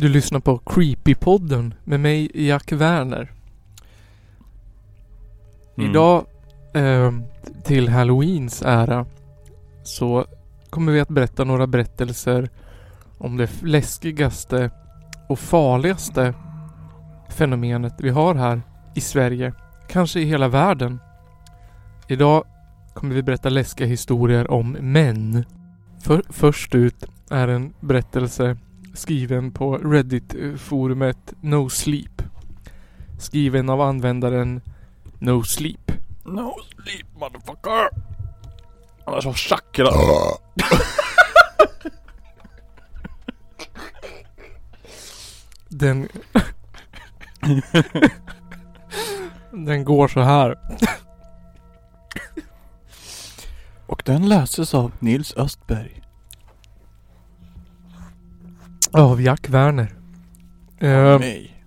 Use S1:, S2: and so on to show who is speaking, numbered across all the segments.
S1: Du lyssnar på Creepypodden med mig Jack Werner.
S2: Mm.
S1: Idag eh, till Halloweens ära så kommer vi att berätta några berättelser om det läskigaste och farligaste fenomenet vi har här i Sverige. Kanske i hela världen. Idag kommer vi berätta läskiga historier om män. För, först ut är en berättelse skriven på Reddit-forumet No Sleep. Skriven av användaren No Sleep.
S2: No sleep motherfucker! Han är så chakra.
S1: Den... den går så här.
S2: Och den läses av Nils Östberg.
S1: Av Jack Werner. Eh,
S2: Nej.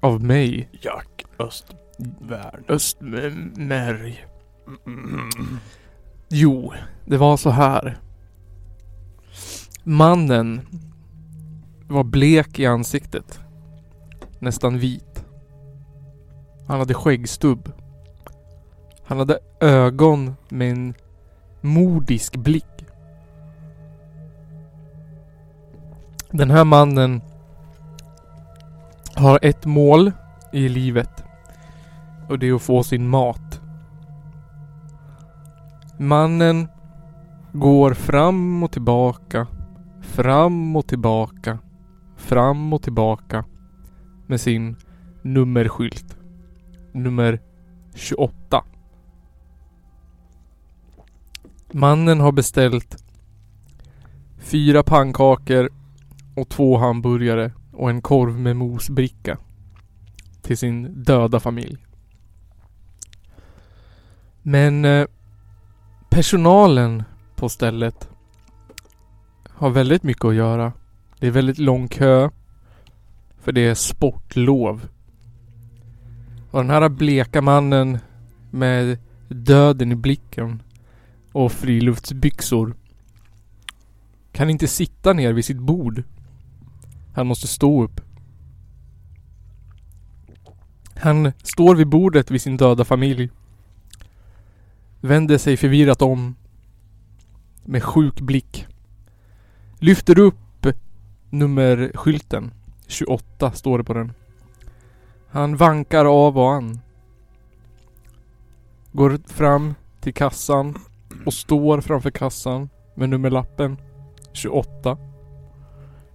S1: av mig.
S2: Jack Östvärn.
S1: Östmärg.
S2: Mm.
S1: Jo, det var så här. Mannen var blek i ansiktet. Nästan vit. Han hade skäggstubb. Han hade ögon med en mordisk blick. Den här mannen har ett mål i livet. Och det är att få sin mat. Mannen går fram och tillbaka, fram och tillbaka, fram och tillbaka med sin nummerskylt. Nummer 28. Mannen har beställt fyra pannkakor och två hamburgare och en korv med mosbricka till sin döda familj. Men eh, personalen på stället har väldigt mycket att göra. Det är väldigt lång kö. För det är sportlov. Och den här bleka mannen med döden i blicken och friluftsbyxor kan inte sitta ner vid sitt bord. Han måste stå upp. Han står vid bordet vid sin döda familj. Vänder sig förvirrat om. Med sjuk blick. Lyfter upp nummerskylten. 28 står det på den. Han vankar av och an. Går fram till kassan och står framför kassan med nummerlappen 28.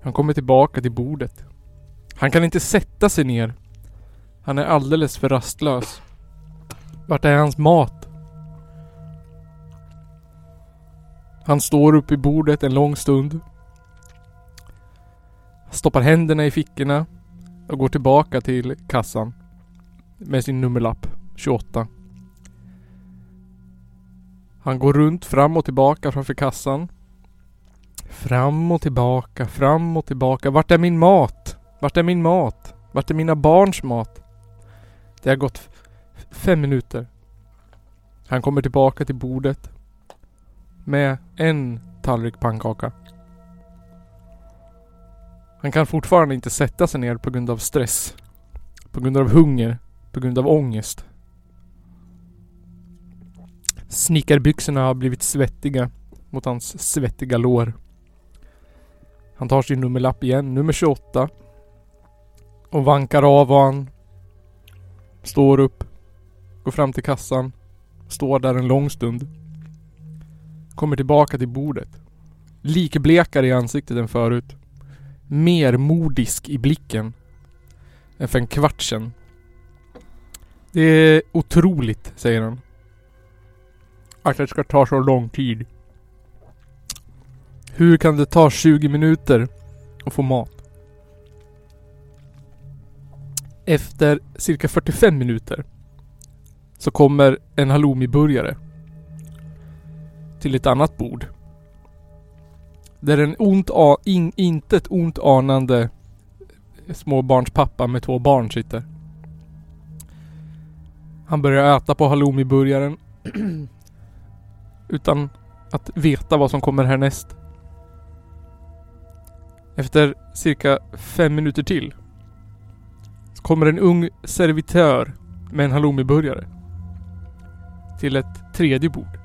S1: Han kommer tillbaka till bordet. Han kan inte sätta sig ner. Han är alldeles för rastlös. Vart är hans mat? Han står upp i bordet en lång stund. Stoppar händerna i fickorna och går tillbaka till kassan. Med sin nummerlapp 28. Han går runt fram och tillbaka framför kassan. Fram och tillbaka, fram och tillbaka. Vart är min mat? Vart är min mat? Vart är mina barns mat? Det har gått fem minuter. Han kommer tillbaka till bordet. Med en tallrik pannkaka. Han kan fortfarande inte sätta sig ner på grund av stress. På grund av hunger. På grund av ångest. Snickarbyxorna har blivit svettiga mot hans svettiga lår. Han tar sin nummerlapp igen, nummer 28. Och vankar av och han står upp. Går fram till kassan. Står där en lång stund. Kommer tillbaka till bordet. Likblekare i ansiktet än förut. Mer modisk i blicken. Än för en kvart sedan. Det är otroligt, säger han. Att det ska ta så lång tid. Hur kan det ta 20 minuter att få mat? Efter cirka 45 minuter så kommer en halloumiburgare till ett annat bord. Där en ont a- in, intet ont anande småbarnspappa med två barn sitter. Han börjar äta på halloumiburgaren utan att veta vad som kommer härnäst. Efter cirka fem minuter till så kommer en ung servitör med en halloumiburgare till ett tredje bord.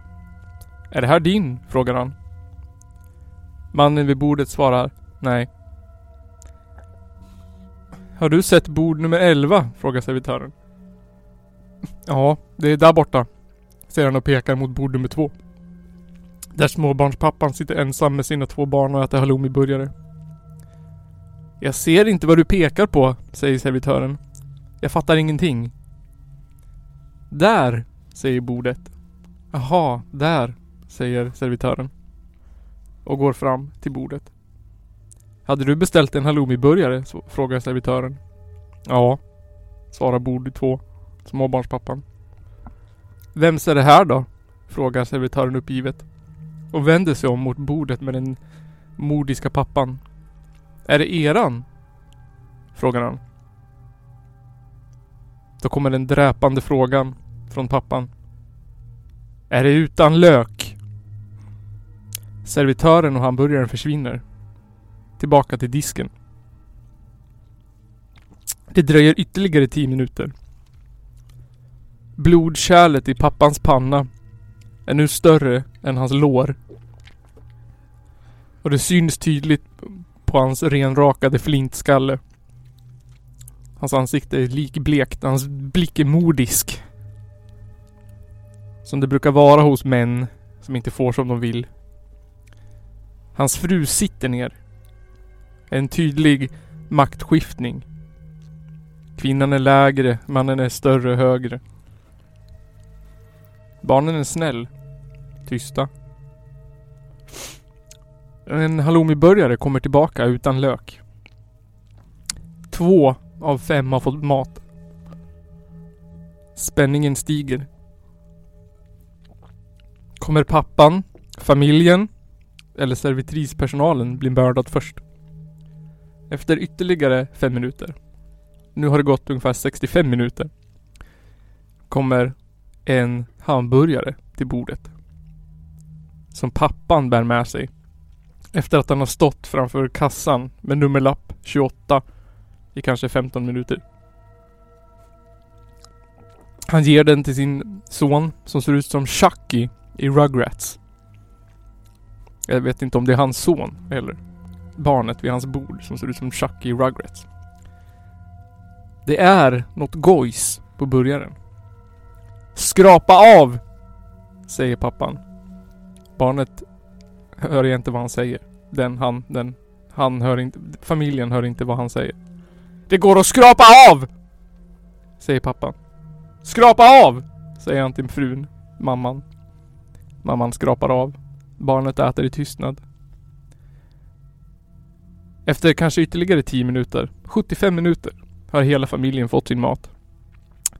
S1: Är det här din? frågar han. Mannen vid bordet svarar nej. Har du sett bord nummer 11? frågar servitören. Ja, det är där borta. Säger han och pekar mot bord nummer två. Där småbarnspappan sitter ensam med sina två barn och äter halloumiburgare. Jag ser inte vad du pekar på, säger servitören. Jag fattar ingenting. Där, säger bordet. Jaha, där, säger servitören. Och går fram till bordet. Hade du beställt en halloumiburgare? Frågar servitören. Ja, svarar bord två. Småbarnspappan. Vems är det här då? Frågar servitören uppgivet. Och vänder sig om mot bordet med den mordiska pappan. Är det eran? Frågar han. Då kommer den dräpande frågan från pappan. Är det utan lök? Servitören och hamburgaren försvinner. Tillbaka till disken. Det dröjer ytterligare tio minuter. Blodkärlet i pappans panna är nu större än hans lår. Och det syns tydligt på hans renrakade flintskalle. Hans ansikte är likblekt, hans blick är mordisk. Som det brukar vara hos män som inte får som de vill. Hans fru sitter ner. En tydlig maktskiftning. Kvinnan är lägre, mannen är större, högre. Barnen är snäll. Tysta. En halloumiburgare kommer tillbaka utan lök. Två av fem har fått mat. Spänningen stiger. Kommer pappan, familjen eller servitrispersonalen bli mördad först? Efter ytterligare fem minuter. Nu har det gått ungefär 65 minuter. Kommer en hamburgare till bordet. Som pappan bär med sig. Efter att han har stått framför kassan med nummerlapp 28 i kanske 15 minuter. Han ger den till sin son som ser ut som Chucky i Rugrats. Jag vet inte om det är hans son eller barnet vid hans bord som ser ut som Chucky i Rugrats. Det är något gojs på burgaren. Skrapa av! Säger pappan. Barnet hör jag inte vad han säger. Den, han, den, han hör inte, familjen hör inte vad han säger. Det går att skrapa av! Säger pappan. Skrapa av! Säger han till frun, mamman. Mamman skrapar av. Barnet äter i tystnad. Efter kanske ytterligare 10 minuter, 75 minuter, har hela familjen fått sin mat.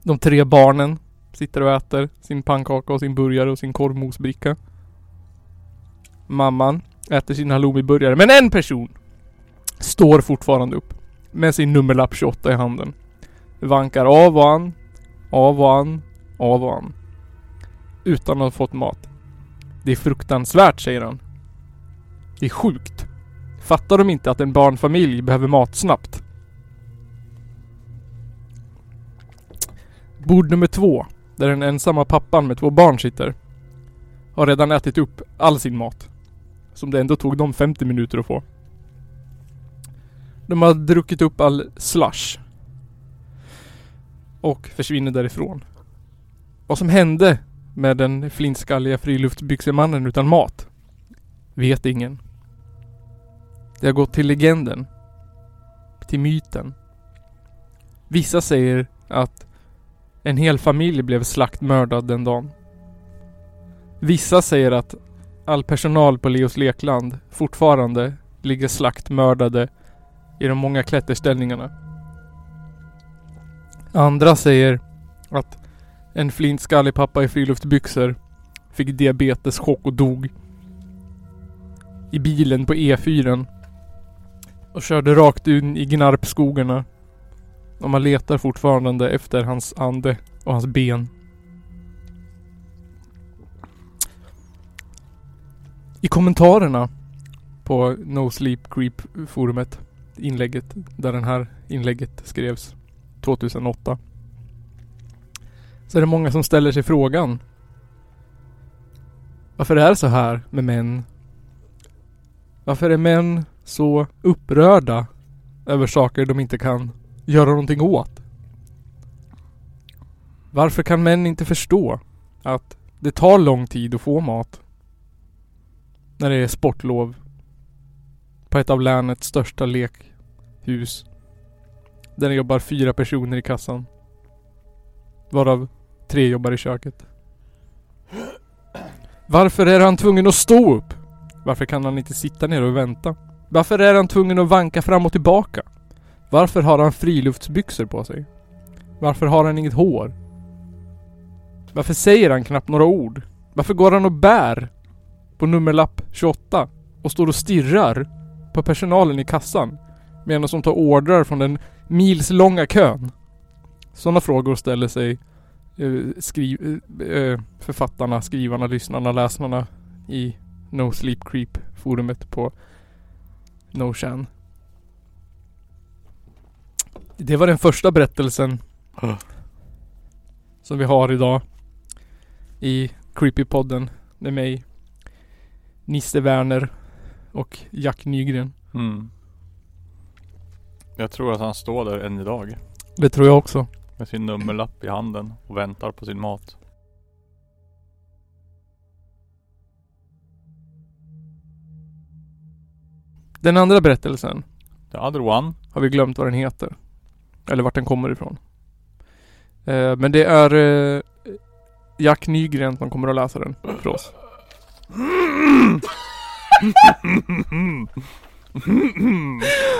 S1: De tre barnen sitter och äter sin pannkaka och sin burgare och sin korvmosbricka. Mamman äter sin halloumiburgare. Men en person står fortfarande upp med sin nummerlapp 28 i handen. Vankar av och an, av och an, av och an. Utan att ha fått mat. Det är fruktansvärt, säger han. Det är sjukt. Fattar de inte att en barnfamilj behöver mat snabbt? Bord nummer två, där den ensamma pappan med två barn sitter, har redan ätit upp all sin mat. Som det ändå tog dem 50 minuter att få. De har druckit upp all slush. Och försvinner därifrån. Vad som hände med den flintskalliga friluftsbyxemannen utan mat vet ingen. Det har gått till legenden. Till myten. Vissa säger att en hel familj blev slaktmördad den dagen. Vissa säger att all personal på Leos lekland fortfarande ligger slaktmördade i de många klätterställningarna. Andra säger att en flintskallig pappa i friluftsbyxor fick diabeteschock och dog. I bilen på E4 och körde rakt in i Gnarpskogarna. Och man letar fortfarande efter hans ande och hans ben. I kommentarerna på No Sleep Creep forumet. Inlägget där den här inlägget skrevs 2008. Så är det många som ställer sig frågan. Varför är det så här med män? Varför är män så upprörda över saker de inte kan göra någonting åt? Varför kan män inte förstå att det tar lång tid att få mat? När det är sportlov på ett av länets största lekhus. Där det jobbar fyra personer i kassan. Varav tre jobbar i köket. Varför är han tvungen att stå upp? Varför kan han inte sitta ner och vänta? Varför är han tvungen att vanka fram och tillbaka? Varför har han friluftsbyxor på sig? Varför har han inget hår? Varför säger han knappt några ord? Varför går han och bär på nummerlapp 28 och står och stirrar på personalen i kassan medan de tar ordrar från den milslånga kön? Sådana frågor ställer sig eh, skriv, eh, författarna, skrivarna, lyssnarna, läsarna i No Sleep Creep forumet på Noshan. Det var den första berättelsen
S2: Huh.
S1: som vi har idag i Creepypodden med mig Nisse Werner och Jack Nygren.
S2: Mm. Jag tror att han står där än idag.
S1: Det tror jag också.
S2: Med sin nummerlapp i handen och väntar på sin mat.
S1: Den andra berättelsen
S2: The other one.
S1: har vi glömt vad den heter. Eller vart den kommer ifrån. Eh, men det är eh, Jack Nygren som kommer att läsa den för oss.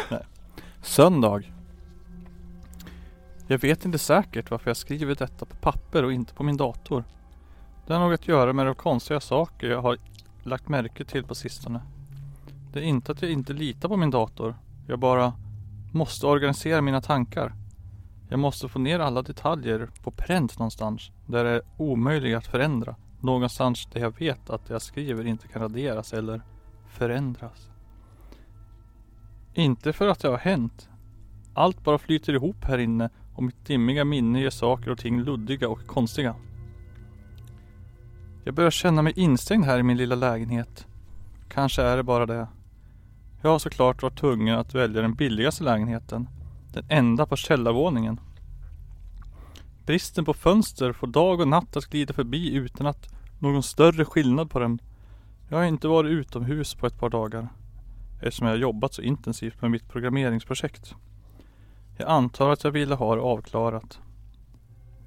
S2: Nej. Söndag. Jag vet inte säkert varför jag skriver detta på papper och inte på min dator. Det har nog att göra med de konstiga saker jag har lagt märke till på sistone. Det är inte att jag inte litar på min dator. Jag bara måste organisera mina tankar. Jag måste få ner alla detaljer på pränt någonstans. Där det är omöjligt att förändra. Någonstans där jag vet att det jag skriver inte kan raderas eller förändras. Inte för att det har hänt. Allt bara flyter ihop här inne och mitt dimmiga minne gör saker och ting luddiga och konstiga. Jag börjar känna mig instängd här i min lilla lägenhet. Kanske är det bara det. Jag har såklart varit tvungen att välja den billigaste lägenheten. Den enda på källarvåningen. Bristen på fönster får dag och natt att glida förbi utan att någon större skillnad på dem. Jag har inte varit utomhus på ett par dagar. Eftersom jag har jobbat så intensivt med mitt programmeringsprojekt. Jag antar att jag ville ha det avklarat.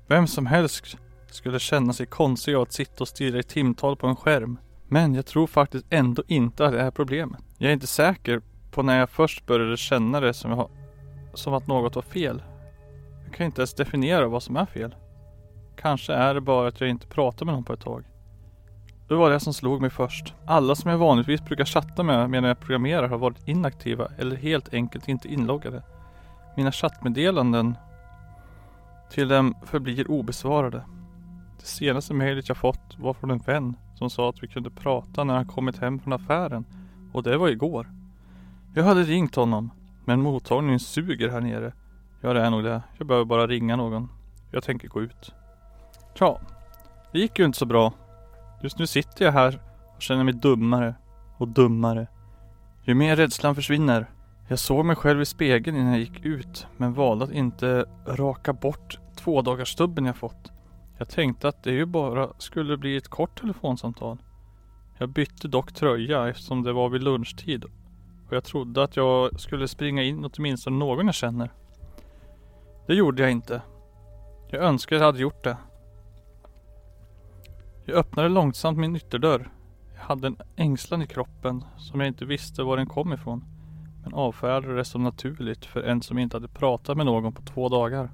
S2: Vem som helst skulle känna sig konstig av att sitta och stirra i timtal på en skärm. Men jag tror faktiskt ändå inte att det är problemet. Jag är inte säker på när jag först började känna det som, jag som att något var fel. Jag kan inte ens definiera vad som är fel. Kanske är det bara att jag inte pratar med någon på ett tag. Det var det som slog mig först. Alla som jag vanligtvis brukar chatta med medan jag programmerar har varit inaktiva eller helt enkelt inte inloggade. Mina chattmeddelanden till dem förblir obesvarade. Det senaste mejlet jag fått var från en vän som sa att vi kunde prata när han kommit hem från affären och det var igår. Jag hade ringt honom men mottagningen suger här nere. Ja det är nog det. Jag behöver bara ringa någon. Jag tänker gå ut. Tja, det gick ju inte så bra. Just nu sitter jag här och känner mig dummare och dummare. Ju mer rädslan försvinner. Jag såg mig själv i spegeln innan jag gick ut men valde att inte raka bort två dagars stubben jag fått. Jag tänkte att det ju bara skulle bli ett kort telefonsamtal. Jag bytte dock tröja eftersom det var vid lunchtid och jag trodde att jag skulle springa in åtminstone någon jag känner. Det gjorde jag inte. Jag önskar jag hade gjort det. Jag öppnade långsamt min ytterdörr. Jag hade en ängslan i kroppen som jag inte visste var den kom ifrån. Men avfärdade det som naturligt för en som inte hade pratat med någon på två dagar.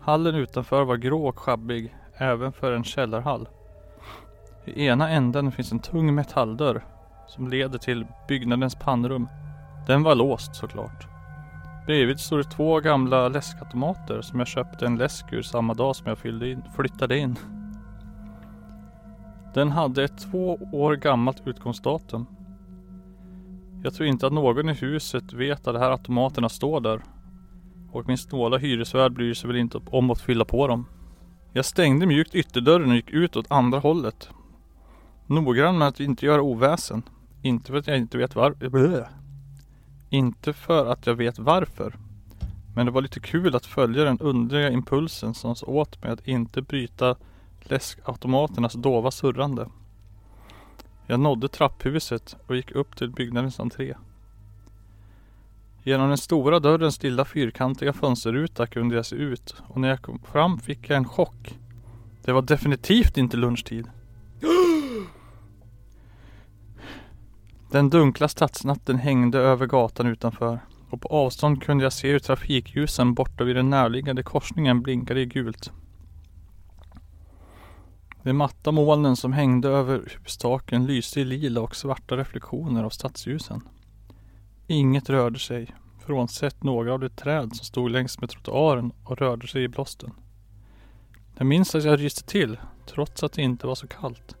S2: Hallen utanför var grå och sjabbig, även för en källarhall. I ena änden finns en tung metalldörr som leder till byggnadens pannrum. Den var låst såklart. Bredvid står det två gamla läskautomater som jag köpte en läsk ur samma dag som jag fyllde in, flyttade in. Den hade ett två år gammalt utgångsdatum. Jag tror inte att någon i huset vet att de här automaterna står där. Och min snåla hyresvärd bryr sig väl inte om att fylla på dem. Jag stängde mjukt ytterdörren och gick ut åt andra hållet. Noggrann med att inte göra oväsen. Inte för att jag inte vet varför. Inte för att jag vet varför. Men det var lite kul att följa den underliga impulsen som sa åt mig att inte bryta läskautomaternas dova surrande. Jag nådde trapphuset och gick upp till byggnadens entré. Genom den stora dörrens lilla fyrkantiga fönsterruta kunde jag se ut och när jag kom fram fick jag en chock. Det var definitivt inte lunchtid. Den dunkla stadsnatten hängde över gatan utanför och på avstånd kunde jag se hur trafikljusen borta vid den närliggande korsningen blinkade i gult. De matta molnen som hängde över hustaken lyste i lila och svarta reflektioner av stadsljusen. Inget rörde sig, frånsett några av de träd som stod längs med trottoaren och rörde sig i blåsten. Jag minns att jag ryste till, trots att det inte var så kallt.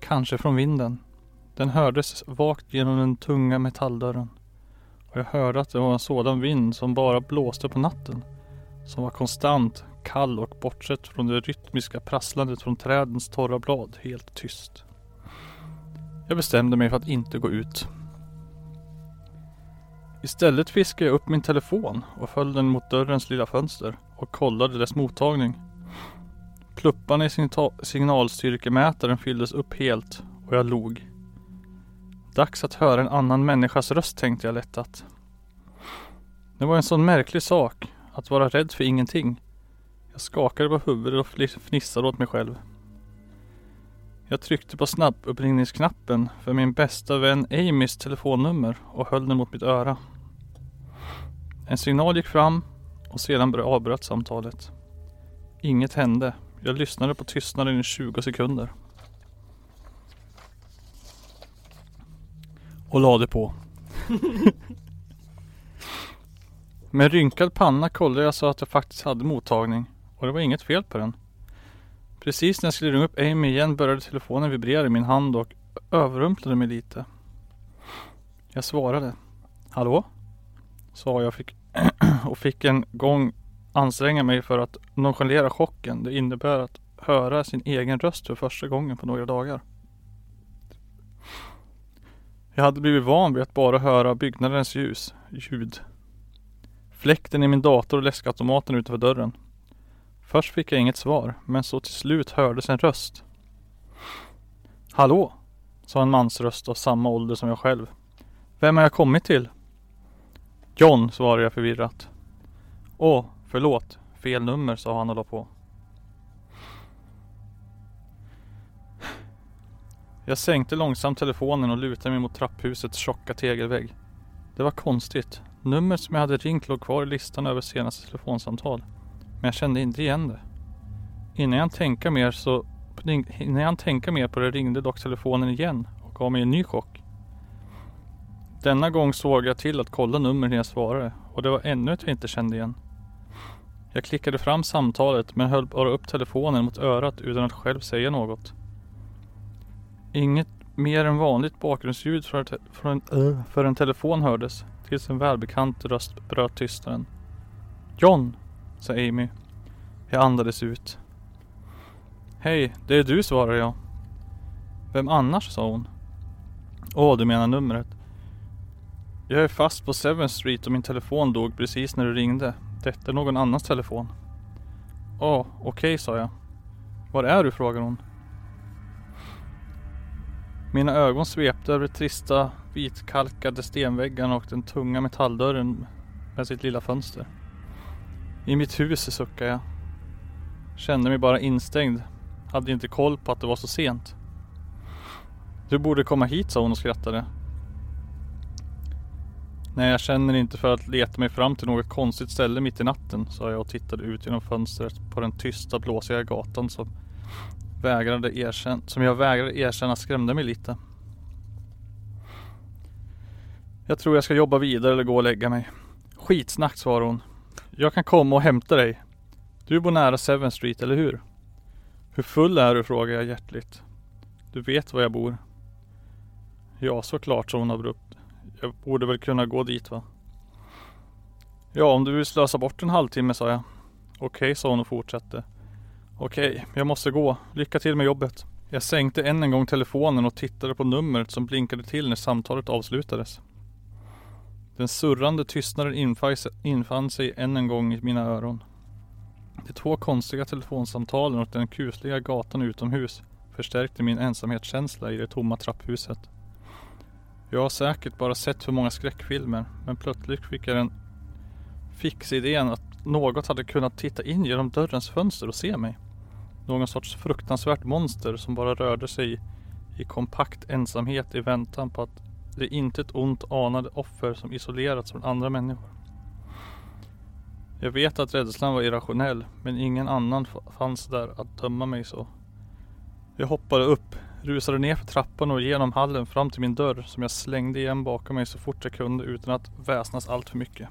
S2: Kanske från vinden. Den hördes vagt genom den tunga metalldörren. Och jag hörde att det var en sådan vind som bara blåste på natten. Som var konstant, kall och bortsett från det rytmiska prasslandet från trädens torra blad helt tyst. Jag bestämde mig för att inte gå ut. Istället fiskade jag upp min telefon och föll den mot dörrens lilla fönster och kollade dess mottagning. Plupparna i signalstyrkemätaren fylldes upp helt och jag log. Dags att höra en annan människas röst tänkte jag lättat. Det var en sån märklig sak att vara rädd för ingenting. Jag skakade på huvudet och fnissade åt mig själv. Jag tryckte på snabbuppringningsknappen för min bästa vän Amys telefonnummer och höll den mot mitt öra. En signal gick fram och sedan avbröt samtalet. Inget hände. Jag lyssnade på tystnaden i 20 sekunder. Och lade på. Med rynkad panna kollade jag så att jag faktiskt hade mottagning. Och det var inget fel på den. Precis när jag skulle ringa upp Amy igen började telefonen vibrera i min hand och överrumplade mig lite. Jag svarade. Hallå? Sa jag fick och fick en gång anstränga mig för att nonchalera chocken det innebär att höra sin egen röst för första gången på några dagar. Jag hade blivit van vid att bara höra byggnadens ljus, ljud. Fläkten i min dator och läskautomaten utanför dörren. Först fick jag inget svar, men så till slut hördes en röst. Hallå? Sa en mansröst av samma ålder som jag själv. Vem har jag kommit till? John, svarade jag förvirrat. Åh, förlåt. Fel nummer, sa han och la på. Jag sänkte långsamt telefonen och lutade mig mot trapphusets tjocka tegelvägg. Det var konstigt. Numret som jag hade ringt låg kvar i listan över senaste telefonsamtal. Men jag kände inte igen det. Innan jag tänkte mer så Innan jag tänka mer på det ringde dock telefonen igen och gav mig en ny chock. Denna gång såg jag till att kolla numret när jag svarade och det var ännu ett jag inte kände igen. Jag klickade fram samtalet men höll bara upp telefonen mot örat utan att själv säga något. Inget mer än vanligt bakgrundsljud för, för, en, uh, för en telefon hördes tills en välbekant röst bröt tystnaden. John, sa Amy. Jag andades ut. Hej, det är du svarade jag. Vem annars, sa hon. Åh, du menar numret. Jag är fast på 7 Street och min telefon dog precis när du ringde. Detta är någon annans telefon. Åh, okej, okay, sa jag. Var är du? frågade hon. Mina ögon svepte över de trista vitkalkade stenväggarna och den tunga metalldörren med sitt lilla fönster. I mitt hus suckade jag. Kände mig bara instängd. Hade inte koll på att det var så sent. Du borde komma hit sa hon och skrattade. Nej, jag känner inte för att leta mig fram till något konstigt ställe mitt i natten, sa jag och tittade ut genom fönstret på den tysta blåsiga gatan som vägrade erkänna, som jag vägrade erkänna skrämde mig lite. Jag tror jag ska jobba vidare eller gå och lägga mig. Skitsnack svarade hon. Jag kan komma och hämta dig. Du bor nära 7 Street, eller hur? Hur full är du? frågade jag hjärtligt. Du vet var jag bor. Ja, såklart, sa hon abrupt. Jag borde väl kunna gå dit va? Ja, om du vill slösa bort en halvtimme, sa jag. Okej, sa hon och fortsatte. Okej, jag måste gå. Lycka till med jobbet. Jag sänkte än en gång telefonen och tittade på numret som blinkade till när samtalet avslutades. Den surrande tystnaden infann sig än en gång i mina öron. De två konstiga telefonsamtalen och den kusliga gatan utomhus förstärkte min ensamhetskänsla i det tomma trapphuset. Jag har säkert bara sett för många skräckfilmer men plötsligt fick jag den fixidén att något hade kunnat titta in genom dörrens fönster och se mig. Någon sorts fruktansvärt monster som bara rörde sig i kompakt ensamhet i väntan på att det inte ett ont anade offer som isolerats från andra människor. Jag vet att rädslan var irrationell men ingen annan fanns där att döma mig så. Jag hoppade upp, rusade ner för trappan och genom hallen fram till min dörr som jag slängde igen bakom mig så fort jag kunde utan att väsnas allt för mycket.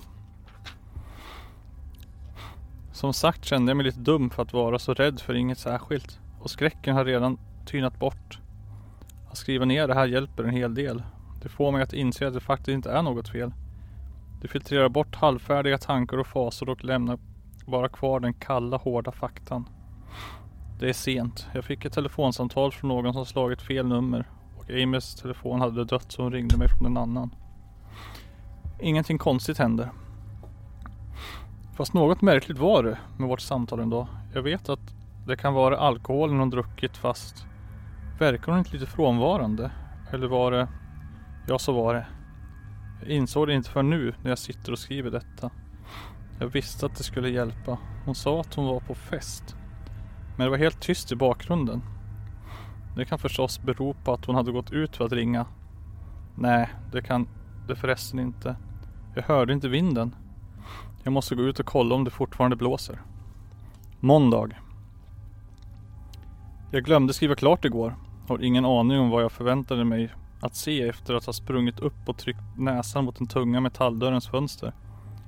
S2: Som sagt kände jag mig lite dum för att vara så rädd för inget särskilt och skräcken har redan tynat bort. Att skriva ner det här hjälper en hel del. Det får mig att inse att det faktiskt inte är något fel. Det filtrerar bort halvfärdiga tankar och fasor och lämnar bara kvar den kalla hårda faktan. Det är sent. Jag fick ett telefonsamtal från någon som slagit fel nummer och Amys telefon hade dött så hon ringde mig från en annan. Ingenting konstigt händer. Fast något märkligt var det med vårt samtal ändå. Jag vet att det kan vara alkoholen hon druckit fast verkar hon inte lite frånvarande? Eller var det... Ja, så var det. Jag insåg det inte för nu när jag sitter och skriver detta. Jag visste att det skulle hjälpa. Hon sa att hon var på fest. Men det var helt tyst i bakgrunden. Det kan förstås bero på att hon hade gått ut för att ringa. Nej, det kan det förresten inte. Jag hörde inte vinden. Jag måste gå ut och kolla om det fortfarande blåser. Måndag. Jag glömde skriva klart igår. Har ingen aning om vad jag förväntade mig att se efter att ha sprungit upp och tryckt näsan mot den tunga metalldörrens fönster.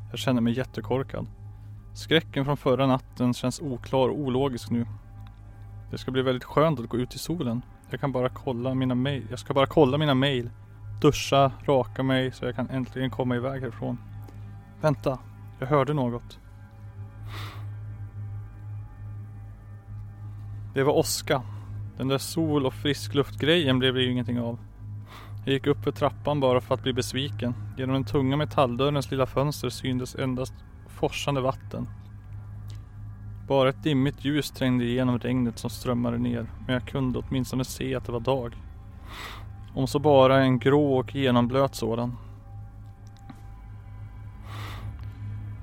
S2: Jag känner mig jättekorkad. Skräcken från förra natten känns oklar och ologisk nu. Det ska bli väldigt skönt att gå ut i solen. Jag kan bara kolla mina mail. Jag ska bara kolla mina mail. Duscha, raka mig så jag kan äntligen komma iväg härifrån. Vänta, jag hörde något. Det var åska. Den där sol och friskluftgrejen blev det ju ingenting av. Jag gick upp för trappan bara för att bli besviken. Genom den tunga metalldörrens lilla fönster syntes endast forsande vatten. Bara ett dimmigt ljus trängde igenom regnet som strömmade ner, men jag kunde åtminstone se att det var dag. Om så bara en grå och genomblöt sådan.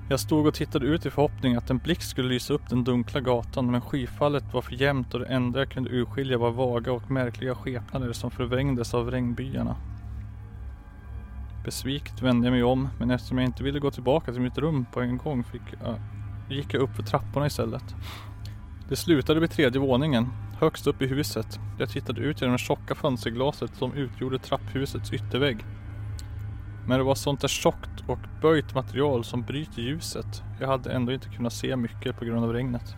S2: Jag stod och tittade ut i förhoppning att en blixt skulle lysa upp den dunkla gatan men skyfallet var för jämnt och det enda jag kunde urskilja var vaga och märkliga skepnader som förvrängdes av regnbyarna. Besviket vände jag mig om men eftersom jag inte ville gå tillbaka till mitt rum på en gång fick jag, gick jag upp för trapporna istället. Det slutade vid tredje våningen, högst upp i huset. Jag tittade ut genom det tjocka fönsterglaset som utgjorde trapphusets yttervägg. Men det var sånt där tjockt och böjt material som bryter ljuset. Jag hade ändå inte kunnat se mycket på grund av regnet.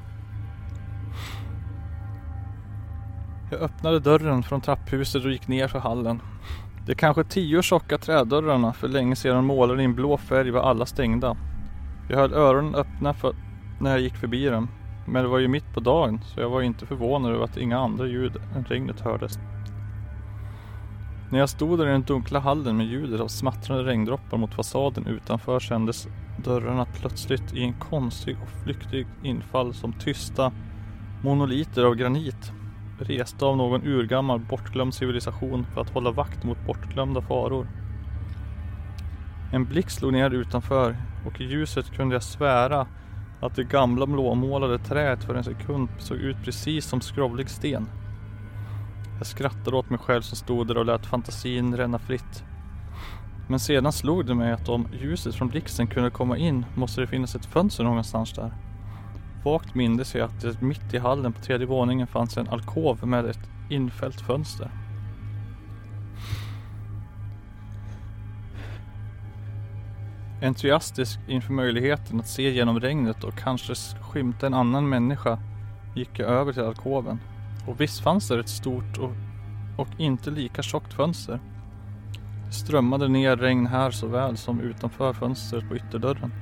S2: Jag öppnade dörren från trapphuset och gick ner för hallen. De kanske tio tjocka trädörrarna för länge sedan målade i en blå färg var alla stängda. Jag höll öronen öppna för när jag gick förbi dem. Men det var ju mitt på dagen så jag var inte förvånad över att inga andra ljud än regnet hördes. När jag stod där i den dunkla hallen med ljudet av smattrande regndroppar mot fasaden utanför kändes dörrarna plötsligt i en konstig och flyktig infall som tysta monoliter av granit resta av någon urgammal bortglömd civilisation för att hålla vakt mot bortglömda faror. En blick slog ner utanför och i ljuset kunde jag svära att det gamla blåmålade träet för en sekund såg ut precis som skrovlig sten. Jag skrattade åt mig själv som stod där och lät fantasin ränna fritt. Men sedan slog det mig att om ljuset från blixten kunde komma in måste det finnas ett fönster någonstans där. Vagt mindes jag att det mitt i hallen på tredje våningen fanns en alkov med ett infällt fönster. Entusiastisk inför möjligheten att se genom regnet och kanske skymta en annan människa gick jag över till alkoven. Och visst fanns där ett stort och, och inte lika tjockt fönster. Det strömmade ner regn här såväl som utanför fönstret på ytterdörren.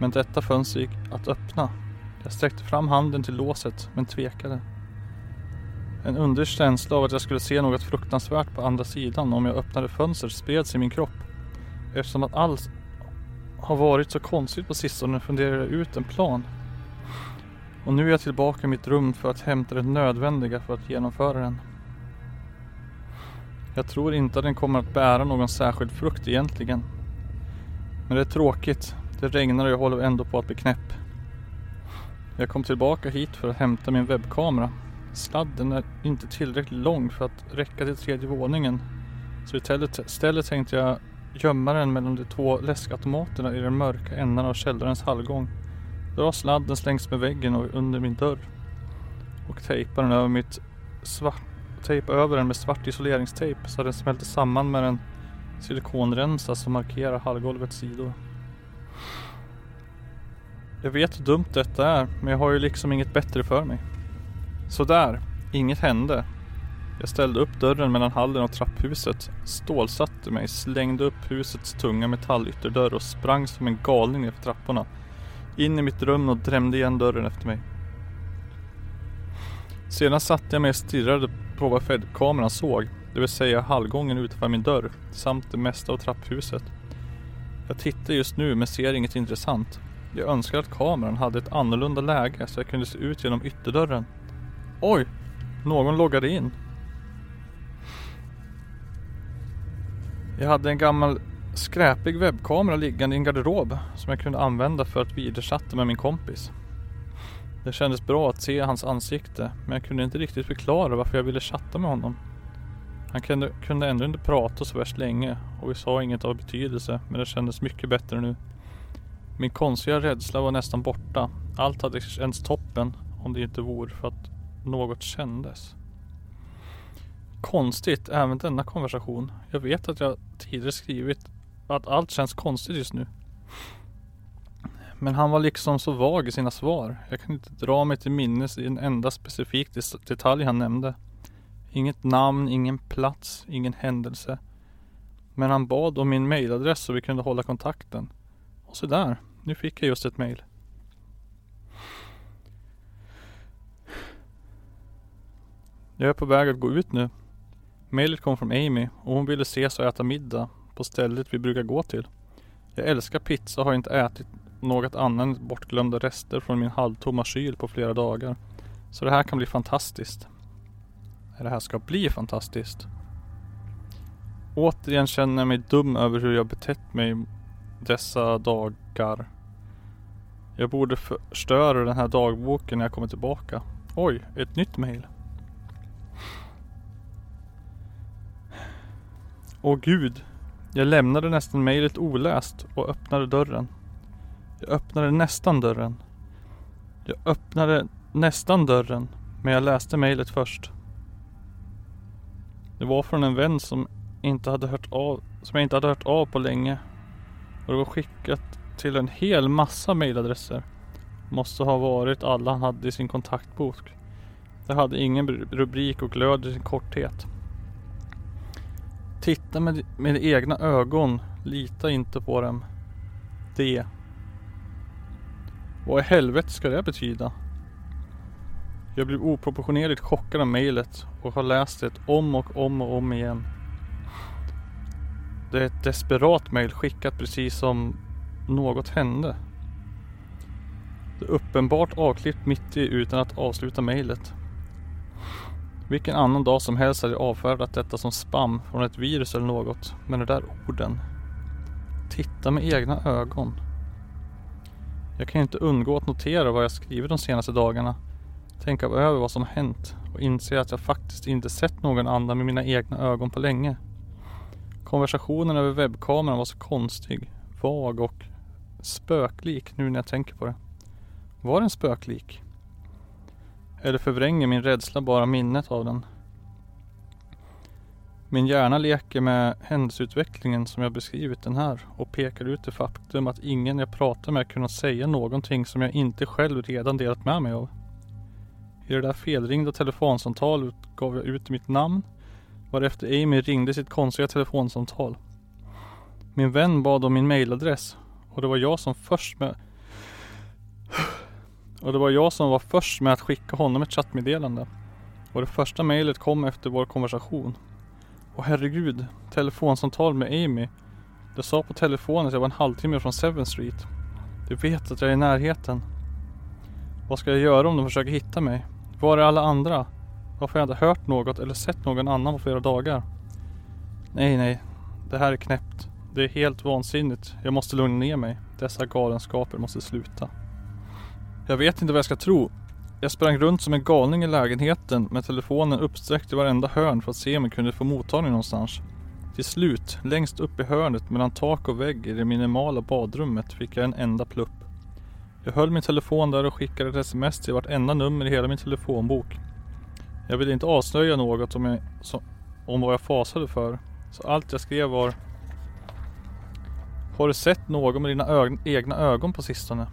S2: Men detta fönster gick att öppna. Jag sträckte fram handen till låset men tvekade. En underlig känsla av att jag skulle se något fruktansvärt på andra sidan om jag öppnade fönstret spreds i min kropp. Eftersom att allt har varit så konstigt på sistone funderade jag ut en plan. Och nu är jag tillbaka i mitt rum för att hämta det nödvändiga för att genomföra den. Jag tror inte att den kommer att bära någon särskild frukt egentligen. Men det är tråkigt. Det regnar och jag håller ändå på att bli knäpp. Jag kom tillbaka hit för att hämta min webbkamera. Sladden är inte tillräckligt lång för att räcka till tredje våningen. Så istället tänkte jag gömma den mellan de två läskautomaterna i den mörka änden av källarens hallgång. Dra sladden längs med väggen och under min dörr. Och tejpa den över mitt svart tejpa över den med svart isoleringstejp så att den smälter samman med den silikonrensa som markerar hallgolvets sidor. Jag vet hur dumt detta är, men jag har ju liksom inget bättre för mig. Sådär, inget hände. Jag ställde upp dörren mellan hallen och trapphuset, stålsatte mig, slängde upp husets tunga metallytterdörr och sprang som en galning ner för trapporna. In i mitt rum och drämde igen dörren efter mig. Sedan satte jag mig och stirrade på vad Fed-kameran såg, det vill säga hallgången utanför min dörr samt det mesta av trapphuset. Jag tittar just nu men ser inget intressant. Jag önskar att kameran hade ett annorlunda läge så jag kunde se ut genom ytterdörren. Oj! Någon loggade in. Jag hade en gammal skräpig webbkamera liggande i en garderob som jag kunde använda för att videochatta med min kompis. Det kändes bra att se hans ansikte men jag kunde inte riktigt förklara varför jag ville chatta med honom. Han kunde, kunde ändå inte prata så värst länge och vi sa inget av betydelse men det kändes mycket bättre nu. Min konstiga rädsla var nästan borta. Allt hade känts toppen om det inte vore för att något kändes. Konstigt, även denna konversation. Jag vet att jag tidigare skrivit att allt känns konstigt just nu. Men han var liksom så vag i sina svar. Jag kan inte dra mig till minnes i en enda specifik detalj han nämnde. Inget namn, ingen plats, ingen händelse. Men han bad om min mailadress så vi kunde hålla kontakten. Och så där, nu fick jag just ett mail. Jag är på väg att gå ut nu. Mailet kom från Amy och hon ville ses och äta middag på stället vi brukar gå till. Jag älskar pizza och har inte ätit något annat än bortglömda rester från min halvtomma kyl på flera dagar. Så det här kan bli fantastiskt. Det här ska bli fantastiskt. Återigen känner jag mig dum över hur jag betett mig dessa dagar. Jag borde förstöra den här dagboken när jag kommer tillbaka. Oj, ett nytt mail. Åh gud. Jag lämnade nästan mejlet oläst och öppnade dörren. Jag öppnade nästan dörren. Jag öppnade nästan dörren, men jag läste mejlet först. Det var från en vän som inte hade hört av, som jag inte hade hört av på länge. Och det var skickat till en hel massa mejladresser. Måste ha varit alla han hade i sin kontaktbok. Det hade ingen rubrik och glöd i sin korthet. Titta med, med egna ögon. Lita inte på dem. Det vad i helvete ska det betyda? Jag blev oproportionerligt chockad av mejlet och har läst det om och om och om igen. Det är ett desperat mejl skickat precis som något hände. Det är uppenbart avklippt mitt i utan att avsluta mejlet. Vilken annan dag som helst hade jag avfärdat detta som spam från ett virus eller något. Men de där orden. Titta med egna ögon. Jag kan inte undgå att notera vad jag skrivit de senaste dagarna. Tänka över vad som hänt och inse att jag faktiskt inte sett någon annan med mina egna ögon på länge. Konversationen över webbkameran var så konstig, vag och spöklik nu när jag tänker på det. Var den spöklik? Eller förvränger min rädsla bara minnet av den? Min hjärna leker med händelseutvecklingen som jag beskrivit den här och pekar ut det faktum att ingen jag pratar med kunnat säga någonting som jag inte själv redan delat med mig av. I det där felringda telefonsamtalet gav jag ut mitt namn, Varefter Amy ringde sitt konstiga telefonsamtal. Min vän bad om min mailadress och det var jag som först med och det var jag som var först med att skicka honom ett chattmeddelande. Och det första mejlet kom efter vår konversation. Och herregud, telefonsamtal med Amy. Det sa på telefonen att jag var en halvtimme från 7 Street. Du vet att jag är i närheten. Vad ska jag göra om de försöker hitta mig? Var är alla andra? Varför har jag inte hört något eller sett någon annan på flera dagar? Nej, nej. Det här är knäppt. Det är helt vansinnigt. Jag måste lugna ner mig. Dessa galenskaper måste sluta. Jag vet inte vad jag ska tro. Jag sprang runt som en galning i lägenheten med telefonen uppsträckt i varenda hörn för att se om jag kunde få mottagning någonstans. Till slut, längst upp i hörnet mellan tak och vägg i det minimala badrummet fick jag en enda plupp. Jag höll min telefon där och skickade ett sms till vartenda nummer i hela min telefonbok. Jag ville inte avslöja något om, jag, så, om vad jag fasade för. Så allt jag skrev var Har du sett någon med dina ög egna ögon på sistone?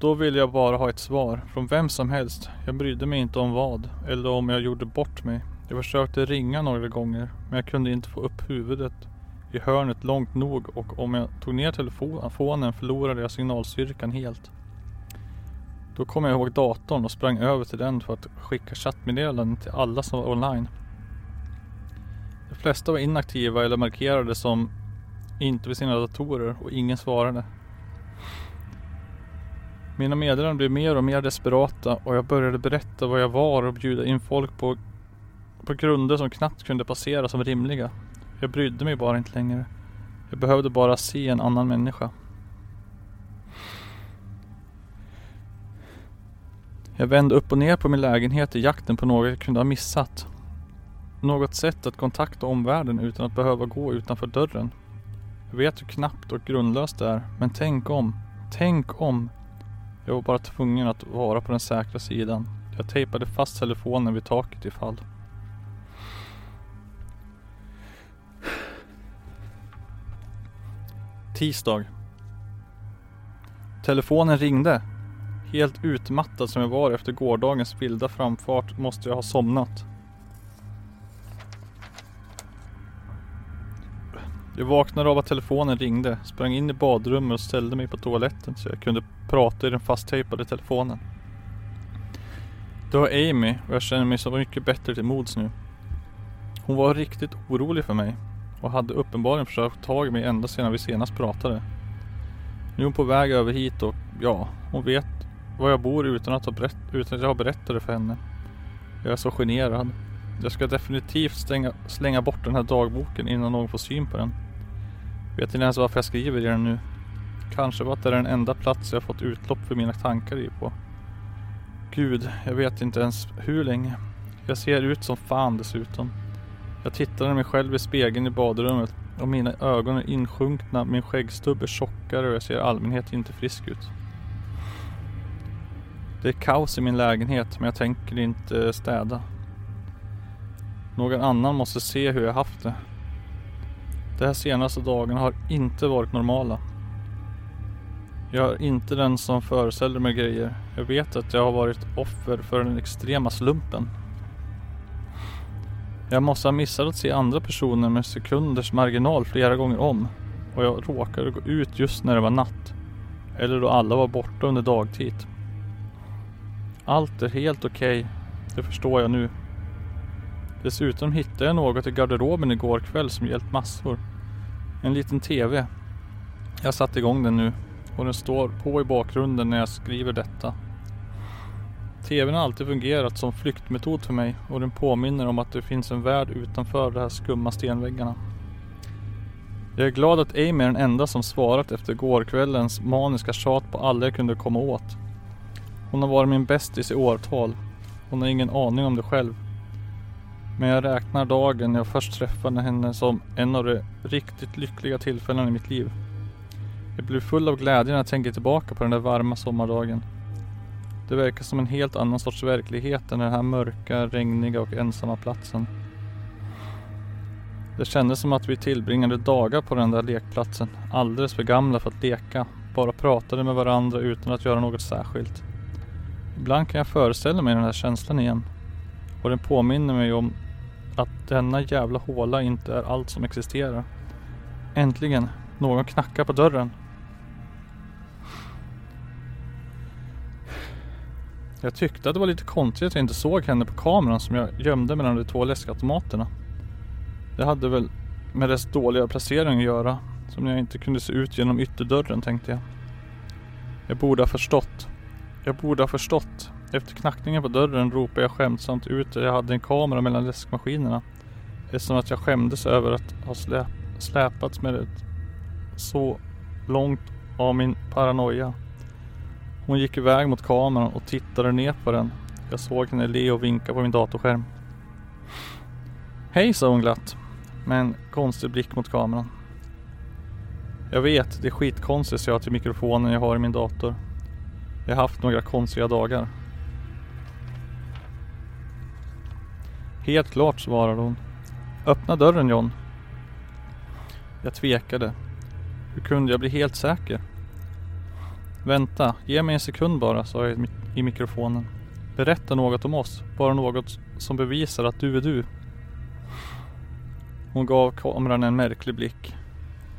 S2: Då ville jag bara ha ett svar från vem som helst. Jag brydde mig inte om vad eller om jag gjorde bort mig. Jag försökte ringa några gånger men jag kunde inte få upp huvudet i hörnet långt nog och om jag tog ner telefonen förlorade jag signalstyrkan helt. Då kom jag ihåg datorn och sprang över till den för att skicka chattmeddelanden till alla som var online. De flesta var inaktiva eller markerade som inte vid sina datorer och ingen svarade. Mina meddelanden blev mer och mer desperata och jag började berätta vad jag var och bjuda in folk på, på grunder som knappt kunde passera som rimliga. Jag brydde mig bara inte längre. Jag behövde bara se en annan människa. Jag vände upp och ner på min lägenhet i jakten på något jag kunde ha missat. Något sätt att kontakta omvärlden utan att behöva gå utanför dörren. Jag vet hur knappt och grundlöst det är, men tänk om. Tänk om. Jag var bara tvungen att vara på den säkra sidan. Jag tejpade fast telefonen vid taket ifall. Tisdag. Telefonen ringde. Helt utmattad som jag var efter gårdagens vilda framfart måste jag ha somnat. Jag vaknade av att telefonen ringde, sprang in i badrummet och ställde mig på toaletten så jag kunde prata i den fasttejpade telefonen. Det var Amy och jag känner mig så mycket bättre till mods nu. Hon var riktigt orolig för mig och hade uppenbarligen försökt få tag i mig ända sedan vi senast pratade. Nu är hon på väg över hit och ja, hon vet var jag bor utan att, ha berätt, utan att jag har berättat det för henne. Jag är så generad. Jag ska definitivt stänga, slänga bort den här dagboken innan någon får syn på den. Vet inte ens varför jag skriver i den nu. Kanske var att det är den enda plats jag fått utlopp för mina tankar i på. Gud, jag vet inte ens hur länge. Jag ser ut som fan dessutom. Jag tittar mig själv i spegeln i badrummet och mina ögon är insjunkna, min skäggstubb är tjockare och jag ser i allmänhet inte frisk ut. Det är kaos i min lägenhet men jag tänker inte städa. Någon annan måste se hur jag haft det. De här senaste dagarna har inte varit normala. Jag är inte den som föreställer mig grejer. Jag vet att jag har varit offer för den extrema slumpen. Jag måste ha missat att se andra personer med sekunders marginal flera gånger om. Och jag råkade gå ut just när det var natt. Eller då alla var borta under dagtid. Allt är helt okej. Okay. Det förstår jag nu. Dessutom hittade jag något i garderoben igår kväll som hjälpt massor. En liten TV. Jag satte igång den nu och den står på i bakgrunden när jag skriver detta. TVn har alltid fungerat som flyktmetod för mig och den påminner om att det finns en värld utanför de här skumma stenväggarna. Jag är glad att Amy är den enda som svarat efter gårkvällens maniska tjat på alla jag kunde komma åt. Hon har varit min bästis i årtal. Hon har ingen aning om det själv. Men jag räknar dagen jag först träffade henne som en av de riktigt lyckliga tillfällena i mitt liv. Jag blir full av glädje när jag tänker tillbaka på den där varma sommardagen. Det verkar som en helt annan sorts verklighet än den här mörka, regniga och ensamma platsen. Det kändes som att vi tillbringade dagar på den där lekplatsen, alldeles för gamla för att leka, bara pratade med varandra utan att göra något särskilt. Ibland kan jag föreställa mig den här känslan igen. Och den påminner mig om att denna jävla håla inte är allt som existerar. Äntligen, någon knackar på dörren. Jag tyckte att det var lite konstigt att jag inte såg henne på kameran som jag gömde mellan de två läskautomaterna. Det hade väl med dess dåliga placering att göra. Som jag inte kunde se ut genom ytterdörren tänkte jag. Jag borde ha förstått. Jag borde ha förstått. Efter knackningen på dörren ropade jag skämtsamt ut att jag hade en kamera mellan läskmaskinerna. Eftersom att jag skämdes över att ha slä, släpats med det så långt av min paranoia. Hon gick iväg mot kameran och tittade ner på den. Jag såg henne le och vinka på min datorskärm. Hej sa hon glatt. Med en konstig blick mot kameran. Jag vet, det är skitkonstigt sa jag till mikrofonen jag har i min dator. Jag har haft några konstiga dagar. Helt klart svarade hon. Öppna dörren John. Jag tvekade. Hur kunde jag bli helt säker? Vänta, ge mig en sekund bara, sa jag i mikrofonen. Berätta något om oss, bara något som bevisar att du är du. Hon gav kameran en märklig blick.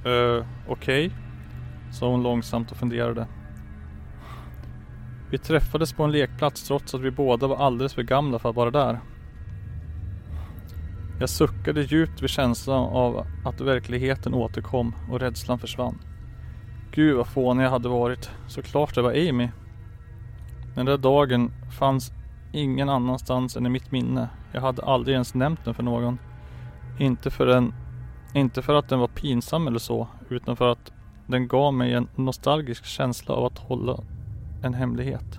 S2: Öh, okej, okay, sa hon långsamt och funderade. Vi träffades på en lekplats trots att vi båda var alldeles för gamla för att vara där. Jag suckade djupt vid känslan av att verkligheten återkom och rädslan försvann. Gud vad fånig jag hade varit. Såklart det var Amy. Den där dagen fanns ingen annanstans än i mitt minne. Jag hade aldrig ens nämnt den för någon. Inte för, den, inte för att den var pinsam eller så, utan för att den gav mig en nostalgisk känsla av att hålla en hemlighet.